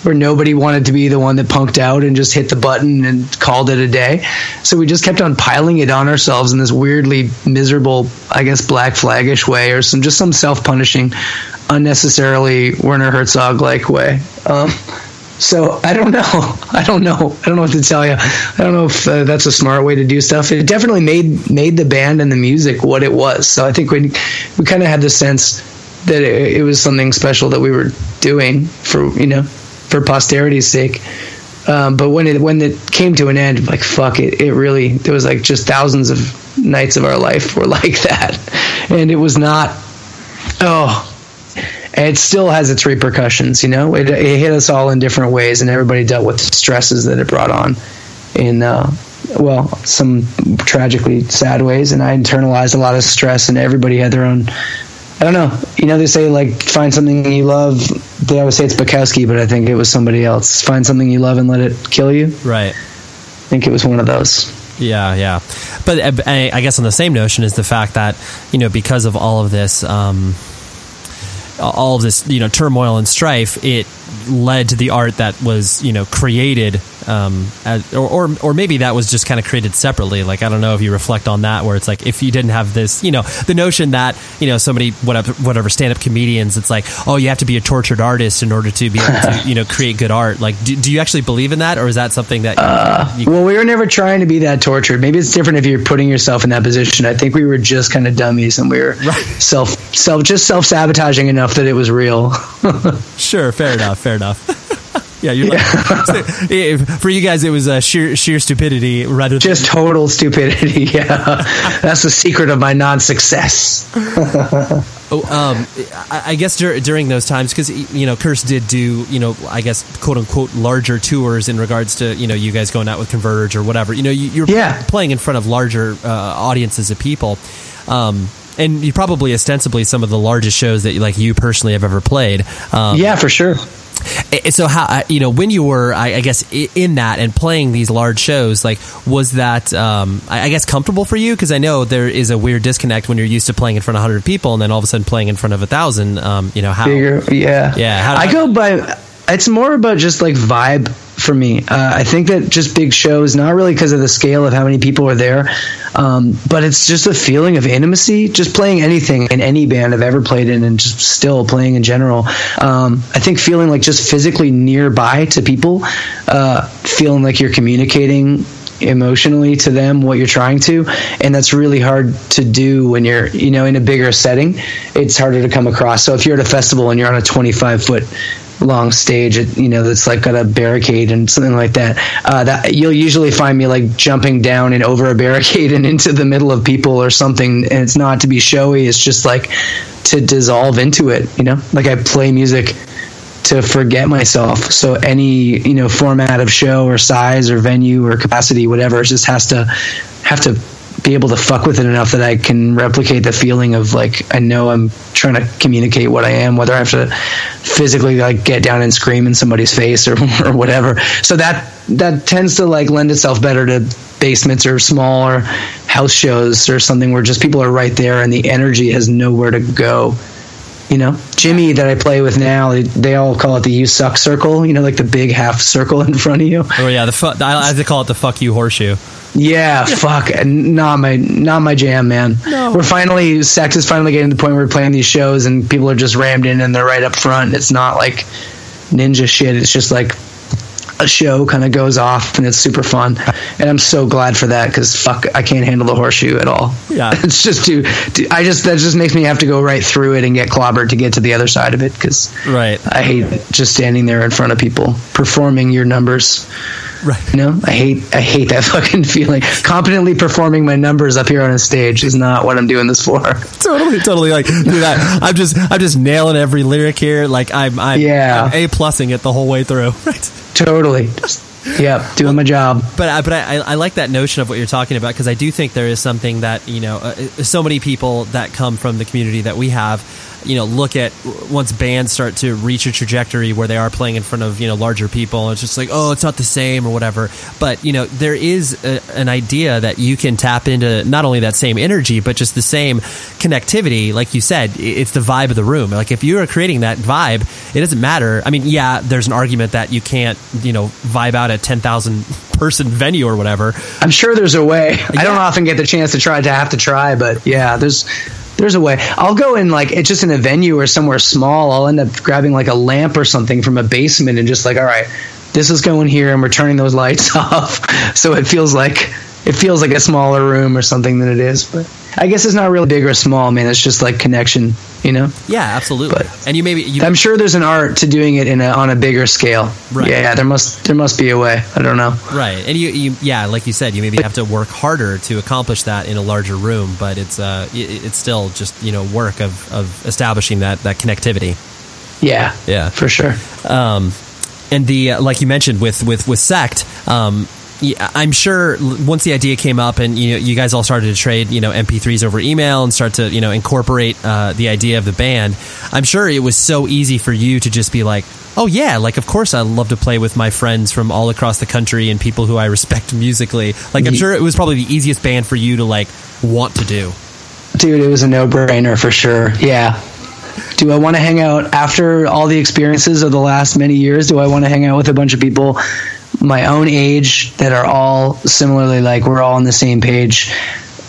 where nobody wanted to be the one that punked out and just hit the button and called it a day. So we just kept on piling it on ourselves in this weirdly miserable, I guess, black flagish way or some, just some self punishing, unnecessarily Werner Herzog like way. Um, so I don't know. I don't know. I don't know what to tell you. I don't know if uh, that's a smart way to do stuff. It definitely made made the band and the music what it was. So I think we we kind of had the sense that it, it, was something special that we were doing for you know for posterity's sake. Um, but when it when it came to an end, like fuck it, it really there was like just thousands of nights of our life were like that, and it was not. Oh, it still has its repercussions. You know, it, it, hit us all in different ways, and everybody dealt with the stresses that it brought on. In uh, well, some tragically sad ways, and I internalized a lot of stress, and everybody had their own. I don't know. You know, they say like find something you love. They always say it's Bukowski, but I think it was somebody else. Find something you love and let it kill you. Right. I think it was one of those. Yeah, yeah. But uh, I guess on the same notion is the fact that you know because of all of this. Um, all of this you know turmoil and strife, it led to the art that was you know created um, as, or, or, or maybe that was just kind of created separately. Like I don't know if you reflect on that, where it's like if you didn't have this, you know, the notion that you know somebody whatever whatever stand up comedians, it's like oh you have to be a tortured artist in order to be able to you know create good art. Like do, do you actually believe in that, or is that something that? Uh, you, well, we were never trying to be that tortured. Maybe it's different if you're putting yourself in that position. I think we were just kind of dummies, and we were right. self self just self sabotaging enough that it was real. sure, fair enough, fair enough. Yeah, you're like, for you guys, it was uh, sheer sheer stupidity rather than just total stupidity. Yeah, that's the secret of my non-success. oh, um, I guess dur- during those times, because you know, Cursed did do you know, I guess quote unquote larger tours in regards to you know you guys going out with Converge or whatever. You know, you, are yeah. playing in front of larger uh, audiences of people. Um, and you probably ostensibly some of the largest shows that like you personally have ever played. Um, yeah, for sure. Eh, so how uh, you know when you were I, guess in that and playing these large shows like was that um, I guess comfortable for you? Because I know there is a weird disconnect when you're used to playing in front of 100 people and then all of a sudden playing in front of a thousand um, you know how Bigger, yeah. Yeah how, I go by it's more about just like vibe for me. Uh, I think that just big shows, not really because of the scale of how many people are there, um, but it's just a feeling of intimacy. Just playing anything in any band I've ever played in, and just still playing in general. Um, I think feeling like just physically nearby to people, uh, feeling like you're communicating emotionally to them what you're trying to and that's really hard to do when you're you know in a bigger setting it's harder to come across so if you're at a festival and you're on a 25 foot long stage, you know, that's like got a barricade and something like that. Uh, that you'll usually find me like jumping down and over a barricade and into the middle of people or something. And it's not to be showy; it's just like to dissolve into it. You know, like I play music to forget myself. So any you know format of show or size or venue or capacity, whatever, it just has to have to be able to fuck with it enough that I can replicate the feeling of like I know I'm trying to communicate what I am, whether I have to physically like get down and scream in somebody's face or or whatever. So that that tends to like lend itself better to basements or smaller house shows or something where just people are right there and the energy has nowhere to go. You know, Jimmy that I play with now, they, they all call it the "you suck" circle. You know, like the big half circle in front of you. Oh yeah, the fu- I, I call it the "fuck you" horseshoe. Yeah, fuck, not my not my jam, man. No. We're finally Sect is finally getting to the point where we're playing these shows and people are just rammed in and they're right up front. It's not like ninja shit. It's just like a show kind of goes off and it's super fun. And I'm so glad for that because fuck, I can't handle the horseshoe at all. Yeah. it's just too. I just that just makes me have to go right through it and get clobbered to get to the other side of it because Right. I hate just standing there in front of people performing your numbers. Right. You know, I hate I hate that fucking feeling. Competently performing my numbers up here on a stage is not what I'm doing this for. totally, totally. Like, dude, I, I'm just, I'm just nailing every lyric here. Like, I'm, I'm, Yeah. I'm a plusing it the whole way through. Right. Totally. Just, yeah, doing my job. But I- but I, I like that notion of what you're talking about because I do think there is something that you know uh, so many people that come from the community that we have you know look at once bands start to reach a trajectory where they are playing in front of you know larger people it's just like oh it's not the same or whatever. But you know there is a, an idea that you can tap into not only that same energy but just the same connectivity. Like you said it's the vibe of the room. Like if you are creating that vibe it doesn't matter. I mean yeah there's an argument that you can't you know vibe out at 10,000 person venue or whatever. I'm sure there's a way. I don't often get the chance to try to have to try, but yeah, there's there's a way. I'll go in like it's just in a venue or somewhere small. I'll end up grabbing like a lamp or something from a basement and just like, all right, this is going here, and we're turning those lights off, so it feels like it feels like a smaller room or something than it is. But I guess it's not really big or small, man. It's just like connection, you know. yeah absolutely But- and you maybe you I'm sure there's an art to doing it in a, on a bigger scale. Right. Yeah, there must there must be a way. I don't know. Right, and you, you, yeah, like you said, you maybe have to work harder to accomplish that in a larger room, but it's, uh, it, it's still just you know work of, of establishing that that connectivity. Yeah, Yeah. for sure. Um, and the uh, like you mentioned with with with sect. Um, I'm sure once the idea came up and you know, you guys all started to trade you know MP3s over email and start to you know incorporate uh, the idea of the band. I'm sure it was so easy for you to just be like, oh yeah, like of course I love to play with my friends from all across the country and people who I respect musically. Like I'm sure it was probably the easiest band for you to like want to do. Dude, it was a no brainer for sure. Yeah. Do I want to hang out after all the experiences of the last many years? Do I want to hang out with a bunch of people my own age that are all similarly like we're all on the same page?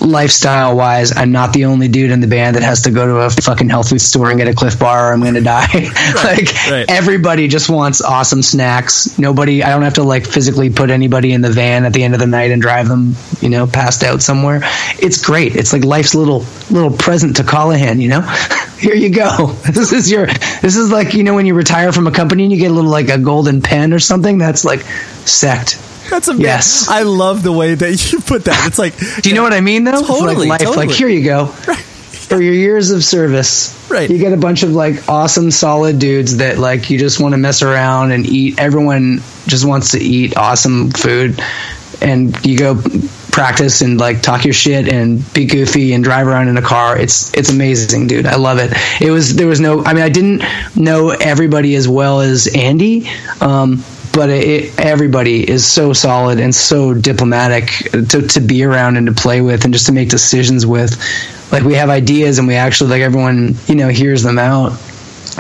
Lifestyle wise, I'm not the only dude in the band that has to go to a fucking health food store and get a Clif Bar or I'm going to die. like right. everybody just wants awesome snacks. Nobody, I don't have to like physically put anybody in the van at the end of the night and drive them, you know, passed out somewhere. It's great. It's like life's little little present to Colohan, you know. Here you go. This is your. This is like you know when you retire from a company and you get a little like a golden pen or something. That's like sect. That's amazing. Yes. I love the way that you put that. It's like, Do you know what I mean though? Totally, like life. totally. Like here you go. For your years of service, Right. You get a bunch of like awesome, solid dudes that like you just want to mess around and eat. Everyone just wants to eat awesome food, and you go practice and like talk your shit and be goofy and drive around in a car. It's it's amazing, dude. I love it. It was there was no. I mean, I didn't know everybody as well as Andy. Um, but it, everybody is so solid and so diplomatic to, to be around and to play with and just to make decisions with. Like we have ideas and we actually like everyone you know hears them out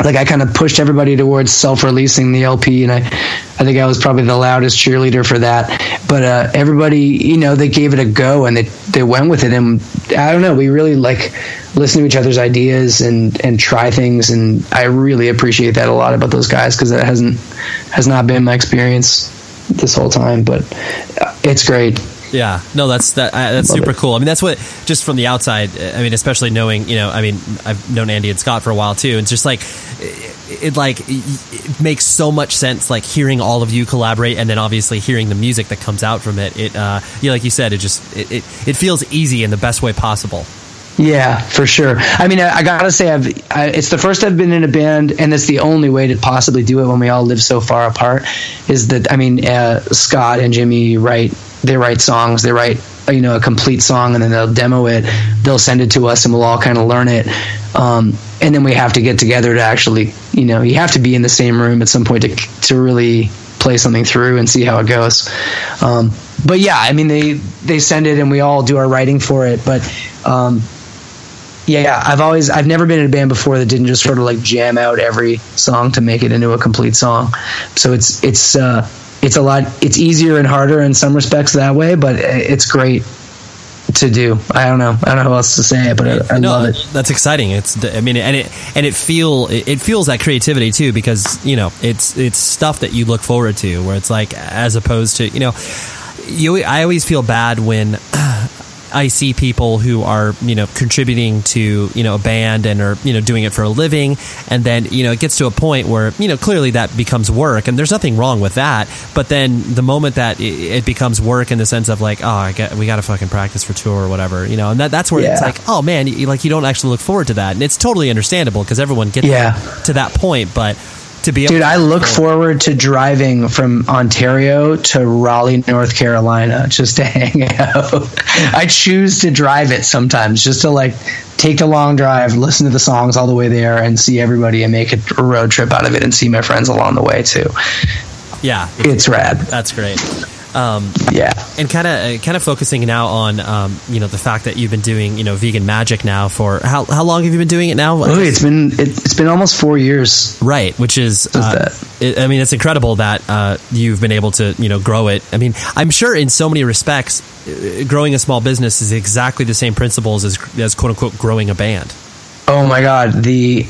like I kind of pushed everybody towards self-releasing the LP, and I, I think I was probably the loudest cheerleader for that. But uh, everybody, you know, they gave it a go and they they went with it, and I don't know, we really like listen to each other's ideas and and try things, and I really appreciate that a lot about those guys because that hasn't has not been my experience this whole time, but uh, it's great. Yeah, no, that's that. Uh, that's Love super it. cool. I mean, that's what just from the outside. I mean, especially knowing, you know, I mean, I've known Andy and Scott for a while too, and it's just like it, it like it makes so much sense. Like hearing all of you collaborate, and then obviously hearing the music that comes out from it. It, uh, yeah, like you said, it just it, it, it feels easy in the best way possible. Yeah, for sure. I mean, I, I gotta say, I've I, it's the first I've been in a band, and it's the only way to possibly do it when we all live so far apart. Is that I mean, uh, Scott and Jimmy write they write songs, they write you know a complete song, and then they'll demo it, they'll send it to us, and we'll all kind of learn it. Um, and then we have to get together to actually, you know, you have to be in the same room at some point to to really play something through and see how it goes. Um, but yeah, I mean, they they send it, and we all do our writing for it, but. Um, yeah, I've always I've never been in a band before that didn't just sort of like jam out every song to make it into a complete song. So it's it's uh, it's a lot it's easier and harder in some respects that way, but it's great. to do. I don't know. I don't know how else to say it, but I, I no, love it. That's exciting. It's I mean, and it and it feel it feels that creativity too because you know it's it's stuff that you look forward to where it's like as opposed to you know you I always feel bad when I see people who are you know contributing to you know a band and are you know doing it for a living, and then you know it gets to a point where you know clearly that becomes work, and there's nothing wrong with that. But then the moment that it becomes work in the sense of like, oh, I get, we got to fucking practice for tour or whatever, you know, and that that's where yeah. it's like, oh man, you, like you don't actually look forward to that, and it's totally understandable because everyone gets yeah. to that point, but to be dude i look forward to driving from ontario to raleigh north carolina just to hang out. I choose to drive it sometimes just to like take the long drive listen to the songs all the way there and see everybody and make a road trip out of it and see my friends along the way too. Yeah. It's rad. That's great um, yeah, and kind of kind of focusing now on um, you know the fact that you've been doing you know vegan magic now for how how long have you been doing it now? Oh, it's been it, has been almost four years. Right, which is uh, it, I mean it's incredible that uh, you've been able to you know grow it. I mean I'm sure in so many respects, uh, growing a small business is exactly the same principles as as quote unquote growing a band. Oh my god, the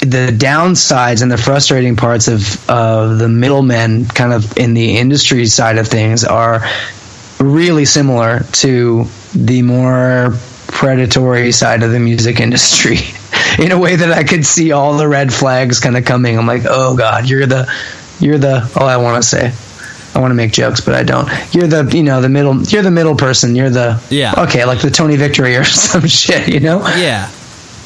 the downsides and the frustrating parts of uh, the middlemen kind of in the industry side of things are really similar to the more predatory side of the music industry in a way that I could see all the red flags kind of coming. I'm like, oh God, you're the, you're the, oh, I want to say, I want to make jokes, but I don't. You're the, you know, the middle, you're the middle person. You're the, yeah. Okay. Like the Tony Victory or some shit, you know? Yeah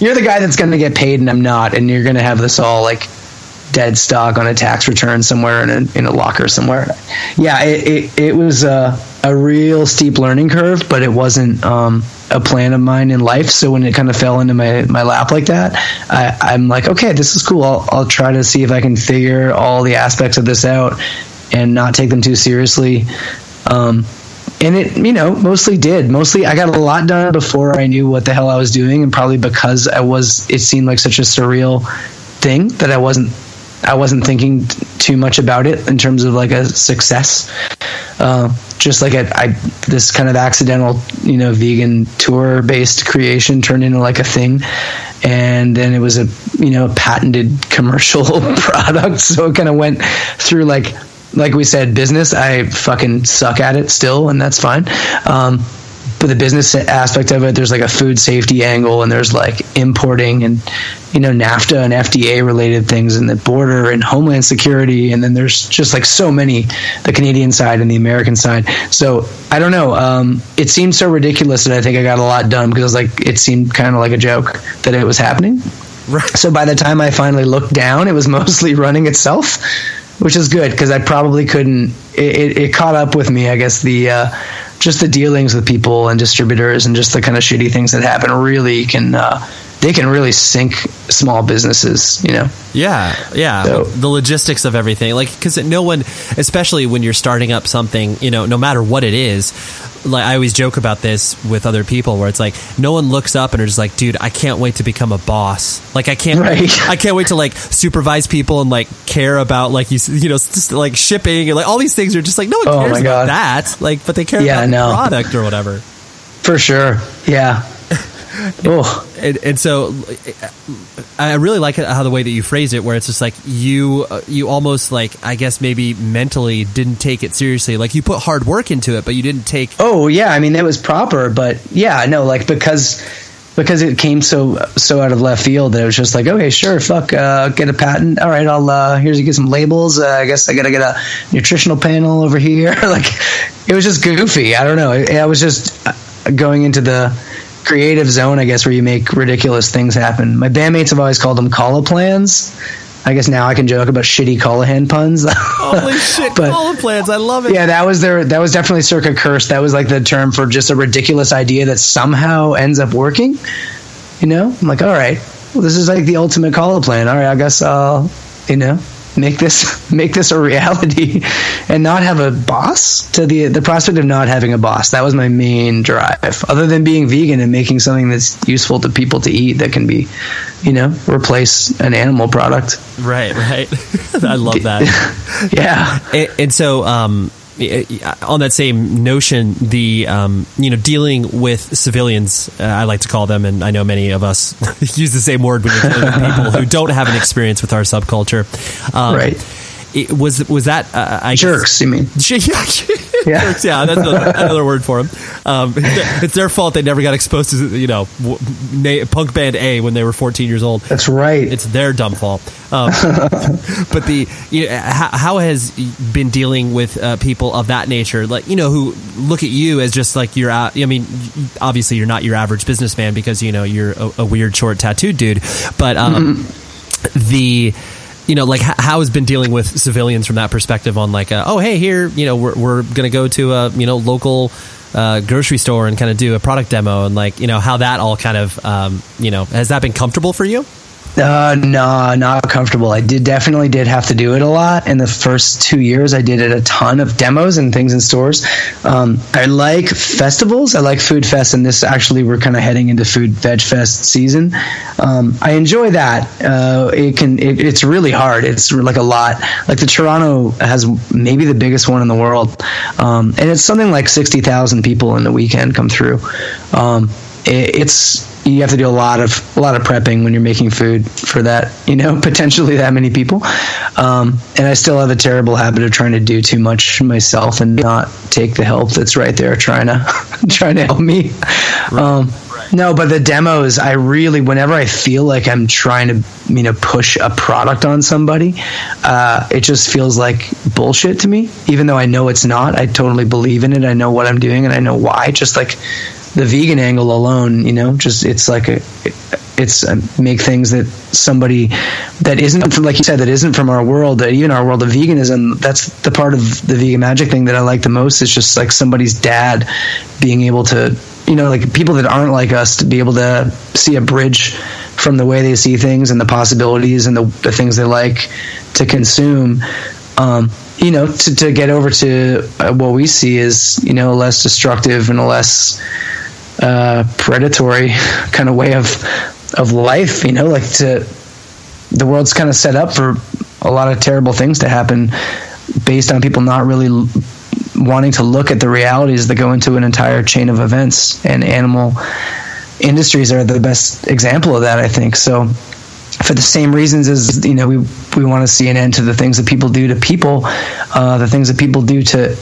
you're the guy that's going to get paid and I'm not, and you're going to have this all like dead stock on a tax return somewhere in a, in a locker somewhere. Yeah, it, it, it was a, a real steep learning curve, but it wasn't um, a plan of mine in life. So when it kind of fell into my, my lap like that, I, I'm like, okay, this is cool. I'll, I'll try to see if I can figure all the aspects of this out and not take them too seriously. Um, and it you know mostly did. Mostly i got a lot done before i knew what the hell i was doing and probably because i was it seemed like such a surreal thing that i wasn't i wasn't thinking too much about it in terms of like a success. Uh, just like a, I, this kind of accidental you know vegan tour based creation turned into like a thing. And then it was a you know patented commercial product. So it kind of went through like like we said, business, I fucking suck at it still, and that's fine. Um, but the business aspect of it, there's like a food safety angle, and there's like importing and you know NAFTA and FDA related things, and the border and homeland security, and then there's just like so many, the Canadian side and the American side. So I don't know. Um, it seemed so ridiculous that I think I got a lot done because like it seemed kind of like a joke that it was happening. Right. So by the time I finally looked down, it was mostly running itself which is good because I probably couldn't. It, it, it, caught up with me, I guess. The uh, just the dealings with people and distributors and just the kind of shitty things that happen really can uh, they can really sink small businesses. You know. Yeah, yeah. So. The logistics of everything, like because no one, especially when you're starting up something, you know, no matter what it is, like I always joke about this with other people where it's like no one looks up and are just like, dude, I can't wait to become a boss. Like I can't, right. I can't wait to like supervise people and like care about like you, you know, just like shipping and like all these things are just like no one oh cares about that. Like, but they care yeah, about no. the product or whatever. For sure. Yeah. Oh. And, and, so I really like how the way that you phrase it, where it's just like you uh, you almost like I guess maybe mentally didn't take it seriously. Like you put hard work into it, but you didn't take. Oh yeah, I mean it was proper, but yeah, no, like because because it came so so out of left field that it was just like okay sure fuck uh, get a patent all right I'll uh, here's you get some labels uh, I guess I gotta get a nutritional panel over here like it was just goofy I don't know I was just uh, going into the creative zone, I guess, where you make ridiculous things happen. My bandmates have always called them Calla plans. I guess now I can joke about shitty Colohan puns. Holy shit, but, Calla plans! I love it. Yeah, that was their. That was definitely circa Cursed. That was like the term for just a ridiculous idea that somehow ends up working. You know, I'm like, all right, well, this is like the ultimate Calla plan. All right, I guess I'll, you know, make this make this a reality and not have a boss? To the the prospect of not having a boss. That was my main drive. Other than being vegan and making something that's useful to people to eat that can be you know replace an animal product. Right right. I love that. Yeah. And, and so um on that same notion, the um, you know dealing with civilians, uh, I like to call them, and I know many of us use the same word when you're dealing with people who don't have an experience with our subculture. Um, right. It, was was that uh, I jerks? Guess, you mean? yeah, jerks, yeah, that's another, another word for them. Um, it's their fault they never got exposed to you know punk band A when they were 14 years old. That's right. It's their dumb fault. Um, but the you know, how, how, has been dealing with uh, people of that nature, like you know, who look at you as just like you're. I mean, obviously you're not your average businessman because you know you're a, a weird short tattooed dude, but um, mm-hmm. the you know, like how has been dealing with civilians from that perspective on like, uh, oh, hey, here, you know, we're, we're going to go to a, you know, local uh, grocery store and kind of do a product demo and like, you know, how that all kind of, um, you know, has that been comfortable for you? Uh, no, not comfortable. I did definitely did have to do it a lot in the first two years. I did it a ton of demos and things in stores. Um, I like festivals. I like food fest, and this actually we're kind of heading into food veg fest season. Um, I enjoy that. Uh, it can. It, it's really hard. It's like a lot. Like the Toronto has maybe the biggest one in the world, um, and it's something like sixty thousand people in the weekend come through. Um, it, it's you have to do a lot of a lot of prepping when you're making food for that you know potentially that many people. Um, and i still have a terrible habit of trying to do too much myself and not take the help that's right there trying to trying to help me. Um, no but the demos i really whenever i feel like i'm trying to you know push a product on somebody uh, it just feels like bullshit to me. Even though i know it's not i totally believe in it. I know what i'm doing and i know why just like the vegan angle alone, you know, just it's like a, it's uh, make things that somebody that isn't like you said, that isn't from our world, that even our world of veganism, that's the part of the vegan magic thing that I like the most is just like somebody's dad being able to, you know, like people that aren't like us to be able to see a bridge from the way they see things and the possibilities and the, the things they like to consume. Um, you know, to, to get over to uh, what we see is, you know, less destructive and less, uh, predatory kind of way of of life. You know, like to the world's kind of set up for a lot of terrible things to happen based on people not really wanting to look at the realities that go into an entire chain of events. And animal industries are the best example of that, I think. So for the same reasons as you know we we want to see an end to the things that people do to people, uh, the things that people do to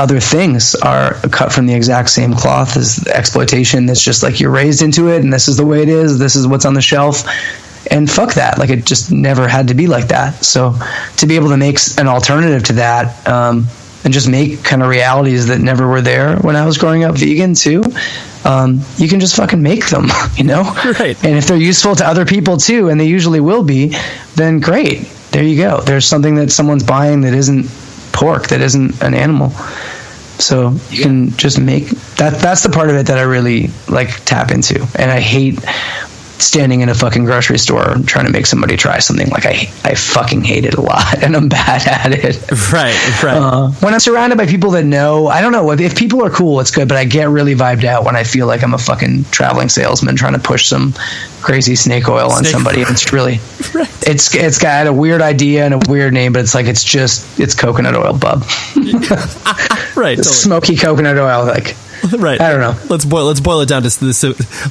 other things are cut from the exact same cloth as exploitation. That's just like you're raised into it, and this is the way it is. This is what's on the shelf, and fuck that. Like it just never had to be like that. So to be able to make an alternative to that. Um, and just make kind of realities that never were there when I was growing up vegan too. Um, you can just fucking make them, you know? Right. And if they're useful to other people too, and they usually will be, then great. There you go. There's something that someone's buying that isn't pork that isn't an animal. So you yeah. can just make that. That's the part of it that I really like tap into, and I hate standing in a fucking grocery store trying to make somebody try something. Like I, I fucking hate it a lot, and I'm bad at it. Right, right. Uh, when I'm surrounded by people that know, I don't know if, if people are cool, it's good. But I get really vibed out when I feel like I'm a fucking traveling salesman trying to push some crazy snake oil on snake somebody. It's really, right. it's it's got a weird idea and a weird name, but it's like it's just it's coconut oil, bub. right, totally. smoky coconut oil, like. right. I don't know. Let's boil. Let's boil it down to this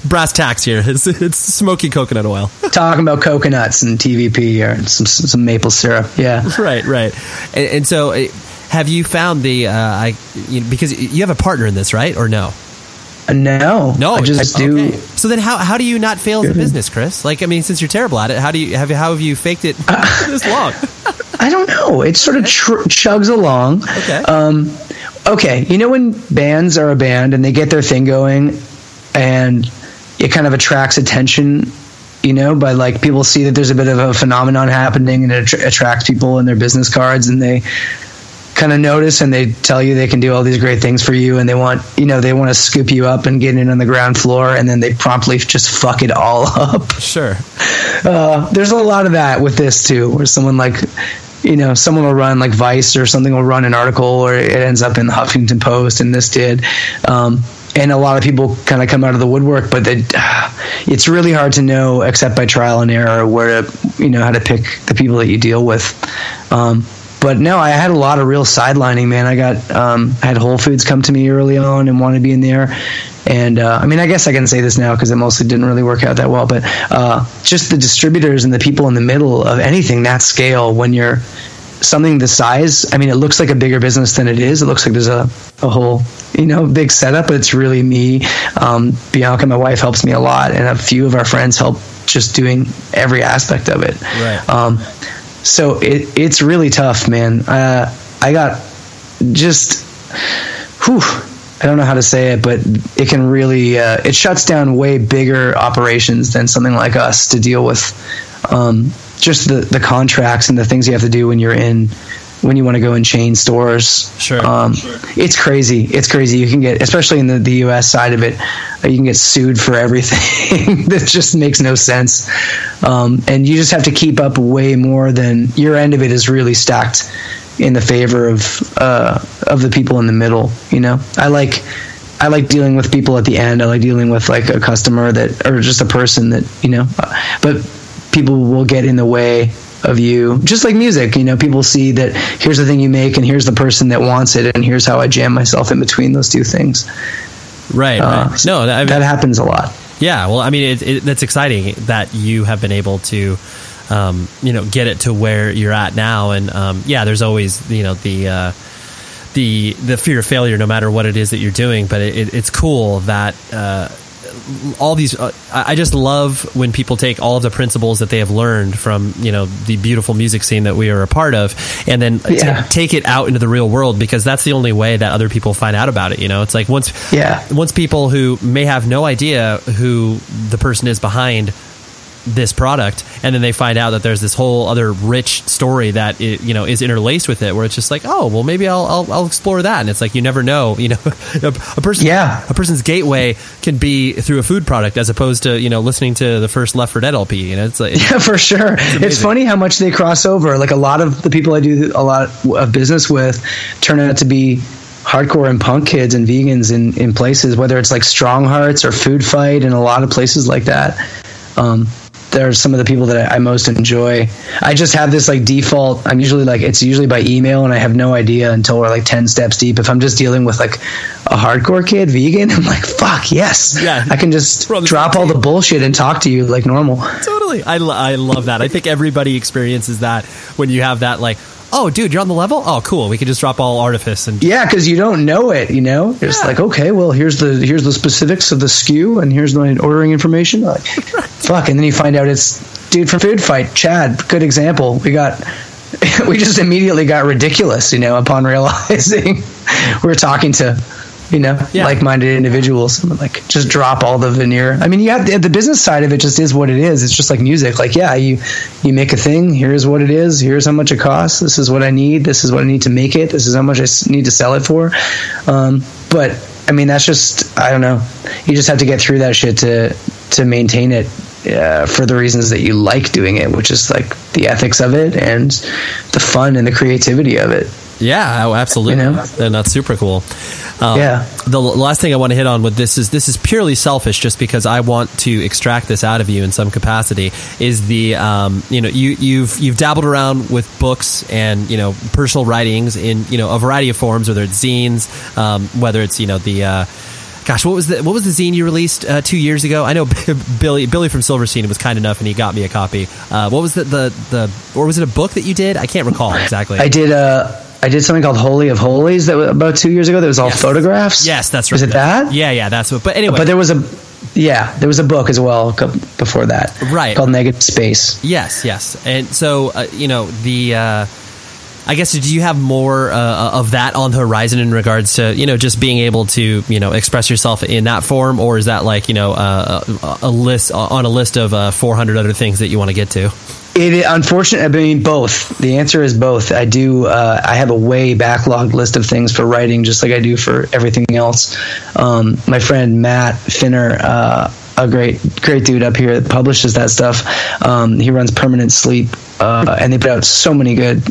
brass tacks here. It's, it's smoky coconut oil. Talking about coconuts and TVP or some some maple syrup. Yeah. Right. Right. And, and so, uh, have you found the? Uh, I you know, because you have a partner in this, right? Or no? Uh, no, no, I just do. So then, how how do you not fail a business, Chris? Like, I mean, since you're terrible at it, how do you have how have you faked it uh, this long? I don't know. It sort of tr- chugs along. Okay. Um, okay, you know when bands are a band and they get their thing going, and it kind of attracts attention you know, by like people see that there's a bit of a phenomenon happening and it attracts people in their business cards and they kind of notice and they tell you they can do all these great things for you and they want, you know, they want to scoop you up and get in on the ground floor and then they promptly just fuck it all up. Sure. Uh, there's a lot of that with this too, where someone like you know, someone will run like Vice or something will run an article or it ends up in the Huffington Post and this did. Um, and a lot of people kind of come out of the woodwork, but they, it's really hard to know except by trial and error where to, you know, how to pick the people that you deal with. Um, but no, I had a lot of real sidelining, man. I got um, I had Whole Foods come to me early on and want to be in there. And uh, I mean, I guess I can say this now because it mostly didn't really work out that well. But uh, just the distributors and the people in the middle of anything that scale, when you're something the size, I mean, it looks like a bigger business than it is. It looks like there's a, a whole, you know, big setup, but it's really me. Um, Bianca, my wife, helps me a lot, and a few of our friends help just doing every aspect of it. Right. Um, so it, it's really tough, man. Uh, I got just, whew, I don't know how to say it, but it can really, uh, it shuts down way bigger operations than something like us to deal with. Um, just the, the contracts and the things you have to do when you're in when you want to go in chain stores. Sure. Um, It's crazy. It's crazy. You can get, especially in the, the U.S. side of it, uh, you can get sued for everything that just makes no sense. Um, and you just have to keep up way more than your end of it is really stacked in the favor of uh, of the people in the middle. You know, I like. I like dealing with people at the end. I like dealing with like a customer that, or just a person that you know. But people will get in the way of you just like music you know people see that here's the thing you make and here's the person that wants it and here's how i jam myself in between those two things Right. uh, right. No, I mean, that happens a lot Yeah, well, I mean, it, it, that's exciting that you have been able to, um, you know, get it to where you're at now. And um, yeah, there's always, you know, the uh, the the fear of failure, no matter what it is that you're doing. But it, it's cool that. Uh, all these uh, I just love when people take all of the principles that they have learned from you know the beautiful music scene that we are a part of and then Yeah. take it out into the real world because that's the only way that other people find out about it you know it's like once Yeah. once people who may have no idea who the person is behind this product and then they find out that there's this whole other rich story that it, you know is interlaced with it where it's just like oh well maybe I'll, I'll I'll explore that and it's like you never know you know a, a person Yeah. a person's gateway can be through a food product as opposed to you know listening to the first Left for Dead LP you know it's like Yeah, for sure. It's, amazing. funny how much they cross over. Like a lot of the people I do a lot of business with turn out to be hardcore and punk kids and vegans in, in places, whether it's like Strong Hearts or Food Fight and a lot of places like that. Um, they're some of the people that I, I most enjoy. I just have this like default. I'm usually like it's usually by email, and I have no idea until we're like ten steps deep. If I'm just dealing with like a hardcore kid, vegan, I'm like, fuck yes, Yeah. I can just We're on the drop all the bullshit and talk to you like normal. totally I, lo- I love that I think everybody experiences that when you have that like oh dude you're on the level oh cool we can just drop all artifice and Yeah, because you don't know it. You know, it's Yeah. like okay, well, here's the here's the specifics of the SKU, and here's my ordering information. Like, fuck, and then you find out it's dude from Food Fight, Chad. Good example. We got we just immediately got ridiculous. You know, upon realizing we're talking to. You know, Yeah. like-minded individuals. Like, just drop all the veneer. I mean, you have the, the business side of it. Just is what it is. It's just like music. Like, yeah, you you make a thing. Here's what it is. Here's how much it costs. This is what I need. This is what I need to make it. This is how much I need to sell it for. Um, but I mean, that's just I don't know. You just have to get through that shit to to maintain it uh, for the reasons that you like doing it, which is like the ethics of it and the fun and the creativity of it. Yeah, oh, absolutely, You know? and that's super cool. Um, Yeah. The last thing I want to hit on with this is this is purely selfish, just because I want to extract this out of you in some capacity. Is the um, you know you you've you've dabbled around with books and you know personal writings in you know a variety of forms, whether it's zines, um, whether it's you know the. Uh, Gosh, what was the what was the zine you released uh, two years ago? I know Billy Billy from Silverstein was kind enough and he got me a copy. Uh, what was the, the the or was it a book that you did? I can't recall exactly. I did uh I did something called Holy of Holies that was about two years ago. That was all Yes. photographs. Yes, that's right. Is it that? Yeah, yeah, that's what. But anyway, But there was a yeah, there was a book as well before that. Right. Called Negative Space. yes, yes, and so uh, you know the. Uh, I guess do you have more uh, of that on the horizon in regards to you know just being able to you know express yourself in that form, or is that like you know uh, a, a list on a list of uh, 400 other things that you want to get to? It unfortunately, I mean both. The answer is both. I do. Uh, I have a way backlogged list of things for writing, just like I do for everything else. Um, my friend Matt Finner, uh, a great great dude up here that publishes that stuff. Um, he runs Permanent Sleep, uh, and they put out so many good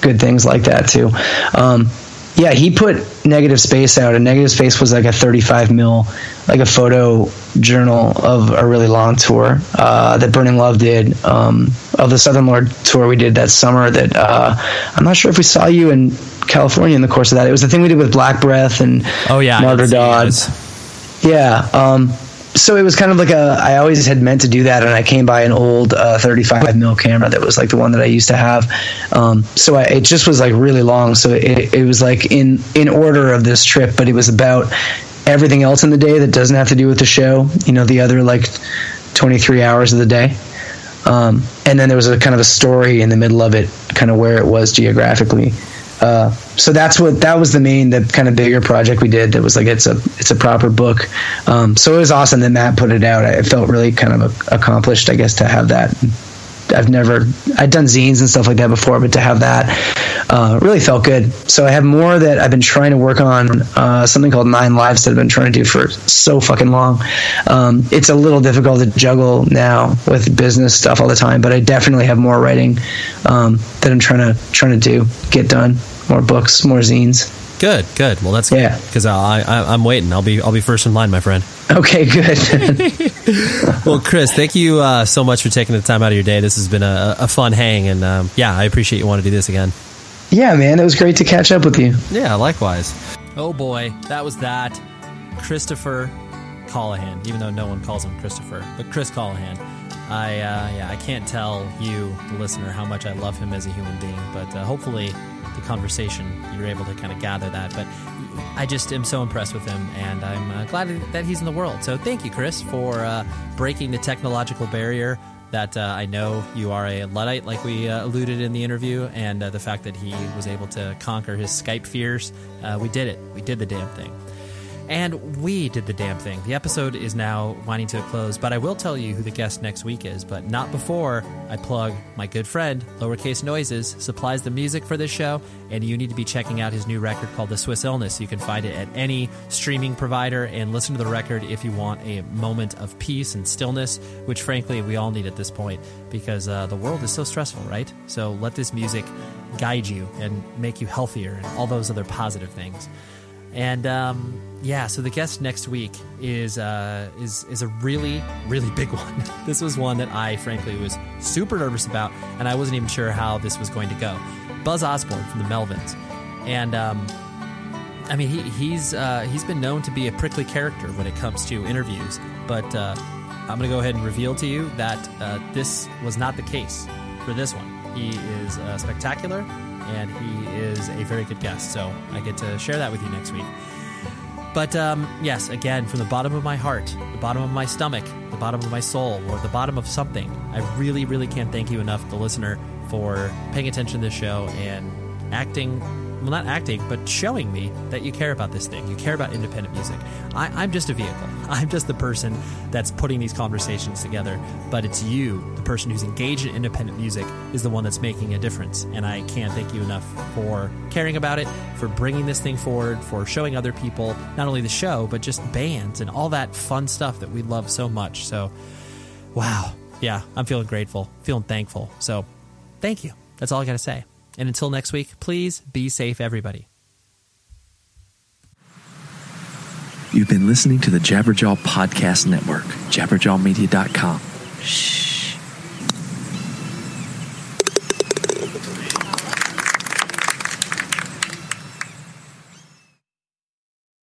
good things like that too. Um, Yeah, he put Negative Space out, and Negative Space was like a 35 mil, like a photo journal of a really long tour uh, that Burning Love did um, of the Southern Lord tour we did that summer. That uh, I'm not sure if we saw you in California in the course of that. It was the thing we did with Black Breath and Oh yeah, Martyrdöd. Yeah. Um, so it was kind of like a. I always had meant to do that, and I came by an old uh, 35 mil camera that was like the one that I used to have. Um, so I, it just was like really long. So it, it was like in in order of this trip, but it was about everything else in the day that doesn't have to do with the show. You know, the other like 23 hours of the day. Um, and then there was a kind of a story in the middle of it, kind of where it was geographically. Uh, so that's what that was the main the kind of bigger project we did that was like it's a it's a proper book. Um, so it was awesome that matt put it out. I felt really kind of accomplished i guess to have that i've never i'd done zines and stuff like that before but to have that uh, really felt good so i have more that i've been trying to work on uh, something called nine lives that i've been trying to do for so fucking long um, it's a little difficult to juggle now with business stuff all the time but i definitely have more writing um, that i'm trying to trying to do get done more books, more zines. Good, good. Well, that's Yeah. Because I, I, I'm waiting. I'll be, I'll be first in line, my friend. Okay, good. Well, Chris, thank you uh, so much for taking the time out of your day. This has been a, a fun hang, and um, yeah, I appreciate you want to do this again. yeah, man, it was great to catch up with you. Yeah, likewise. Oh boy, that was that. Christopher Colohan, even though no one calls him Christopher, but Chris Colohan. I uh, yeah, I can't tell you, the listener, how much I love him as a human being, but uh, hopefully conversation you're able to kind of gather that. But I just am so impressed with him, and I'm uh, glad that he's in the world. So thank you, Chris, for uh, breaking the technological barrier. That uh, I know you are a Luddite, like we uh, alluded in the interview, and uh, the fact that he was able to conquer his Skype fears. Uh, we did it. We did the damn thing. And we did the damn thing. The episode is now winding to a close, but I will tell you who the guest next week is, but not before I plug my good friend, Lowercase Noises, supplies the music for this show, and you need to be checking out his new record called The Swiss Illness. You can find it at any streaming provider and listen to the record if you want a moment of peace and stillness, which frankly we all need at this point because uh, the world is so stressful, right? So let this music guide you and make you healthier and all those other positive things. And um, yeah, so the guest next week is uh, is is a really really big one. This was one that I frankly was super nervous about, and I wasn't even sure how this was going to go. Buzz Osborne from the Melvins, and um, I mean he, he's uh, he's been known to be a prickly character when it comes to interviews, but uh, I'm going to go ahead and reveal to you that uh, this was not the case for this one. He is uh, spectacular and he is a very good guest. So I get to share that with you next week. But um, yes, again, from the bottom of my heart, the bottom of my stomach, the bottom of my soul, or the bottom of something, I really, really can't thank you enough, the listener, for paying attention to this show and acting well, not acting, but showing me that you care about this thing. You care about independent music. I, I'm just a vehicle. I'm just the person that's putting these conversations together. But it's you, the person who's engaged in independent music, is the one that's making a difference. And I can't thank you enough for caring about it, for bringing this thing forward, for showing other people not only the show, but just bands and all that fun stuff that we love so much. So, wow. Yeah, I'm feeling grateful, feeling thankful. So, thank you. That's all I got to say. And until next week, please be safe, everybody. You've been listening to the Jabberjaw Podcast Network, jabberjawmedia.com.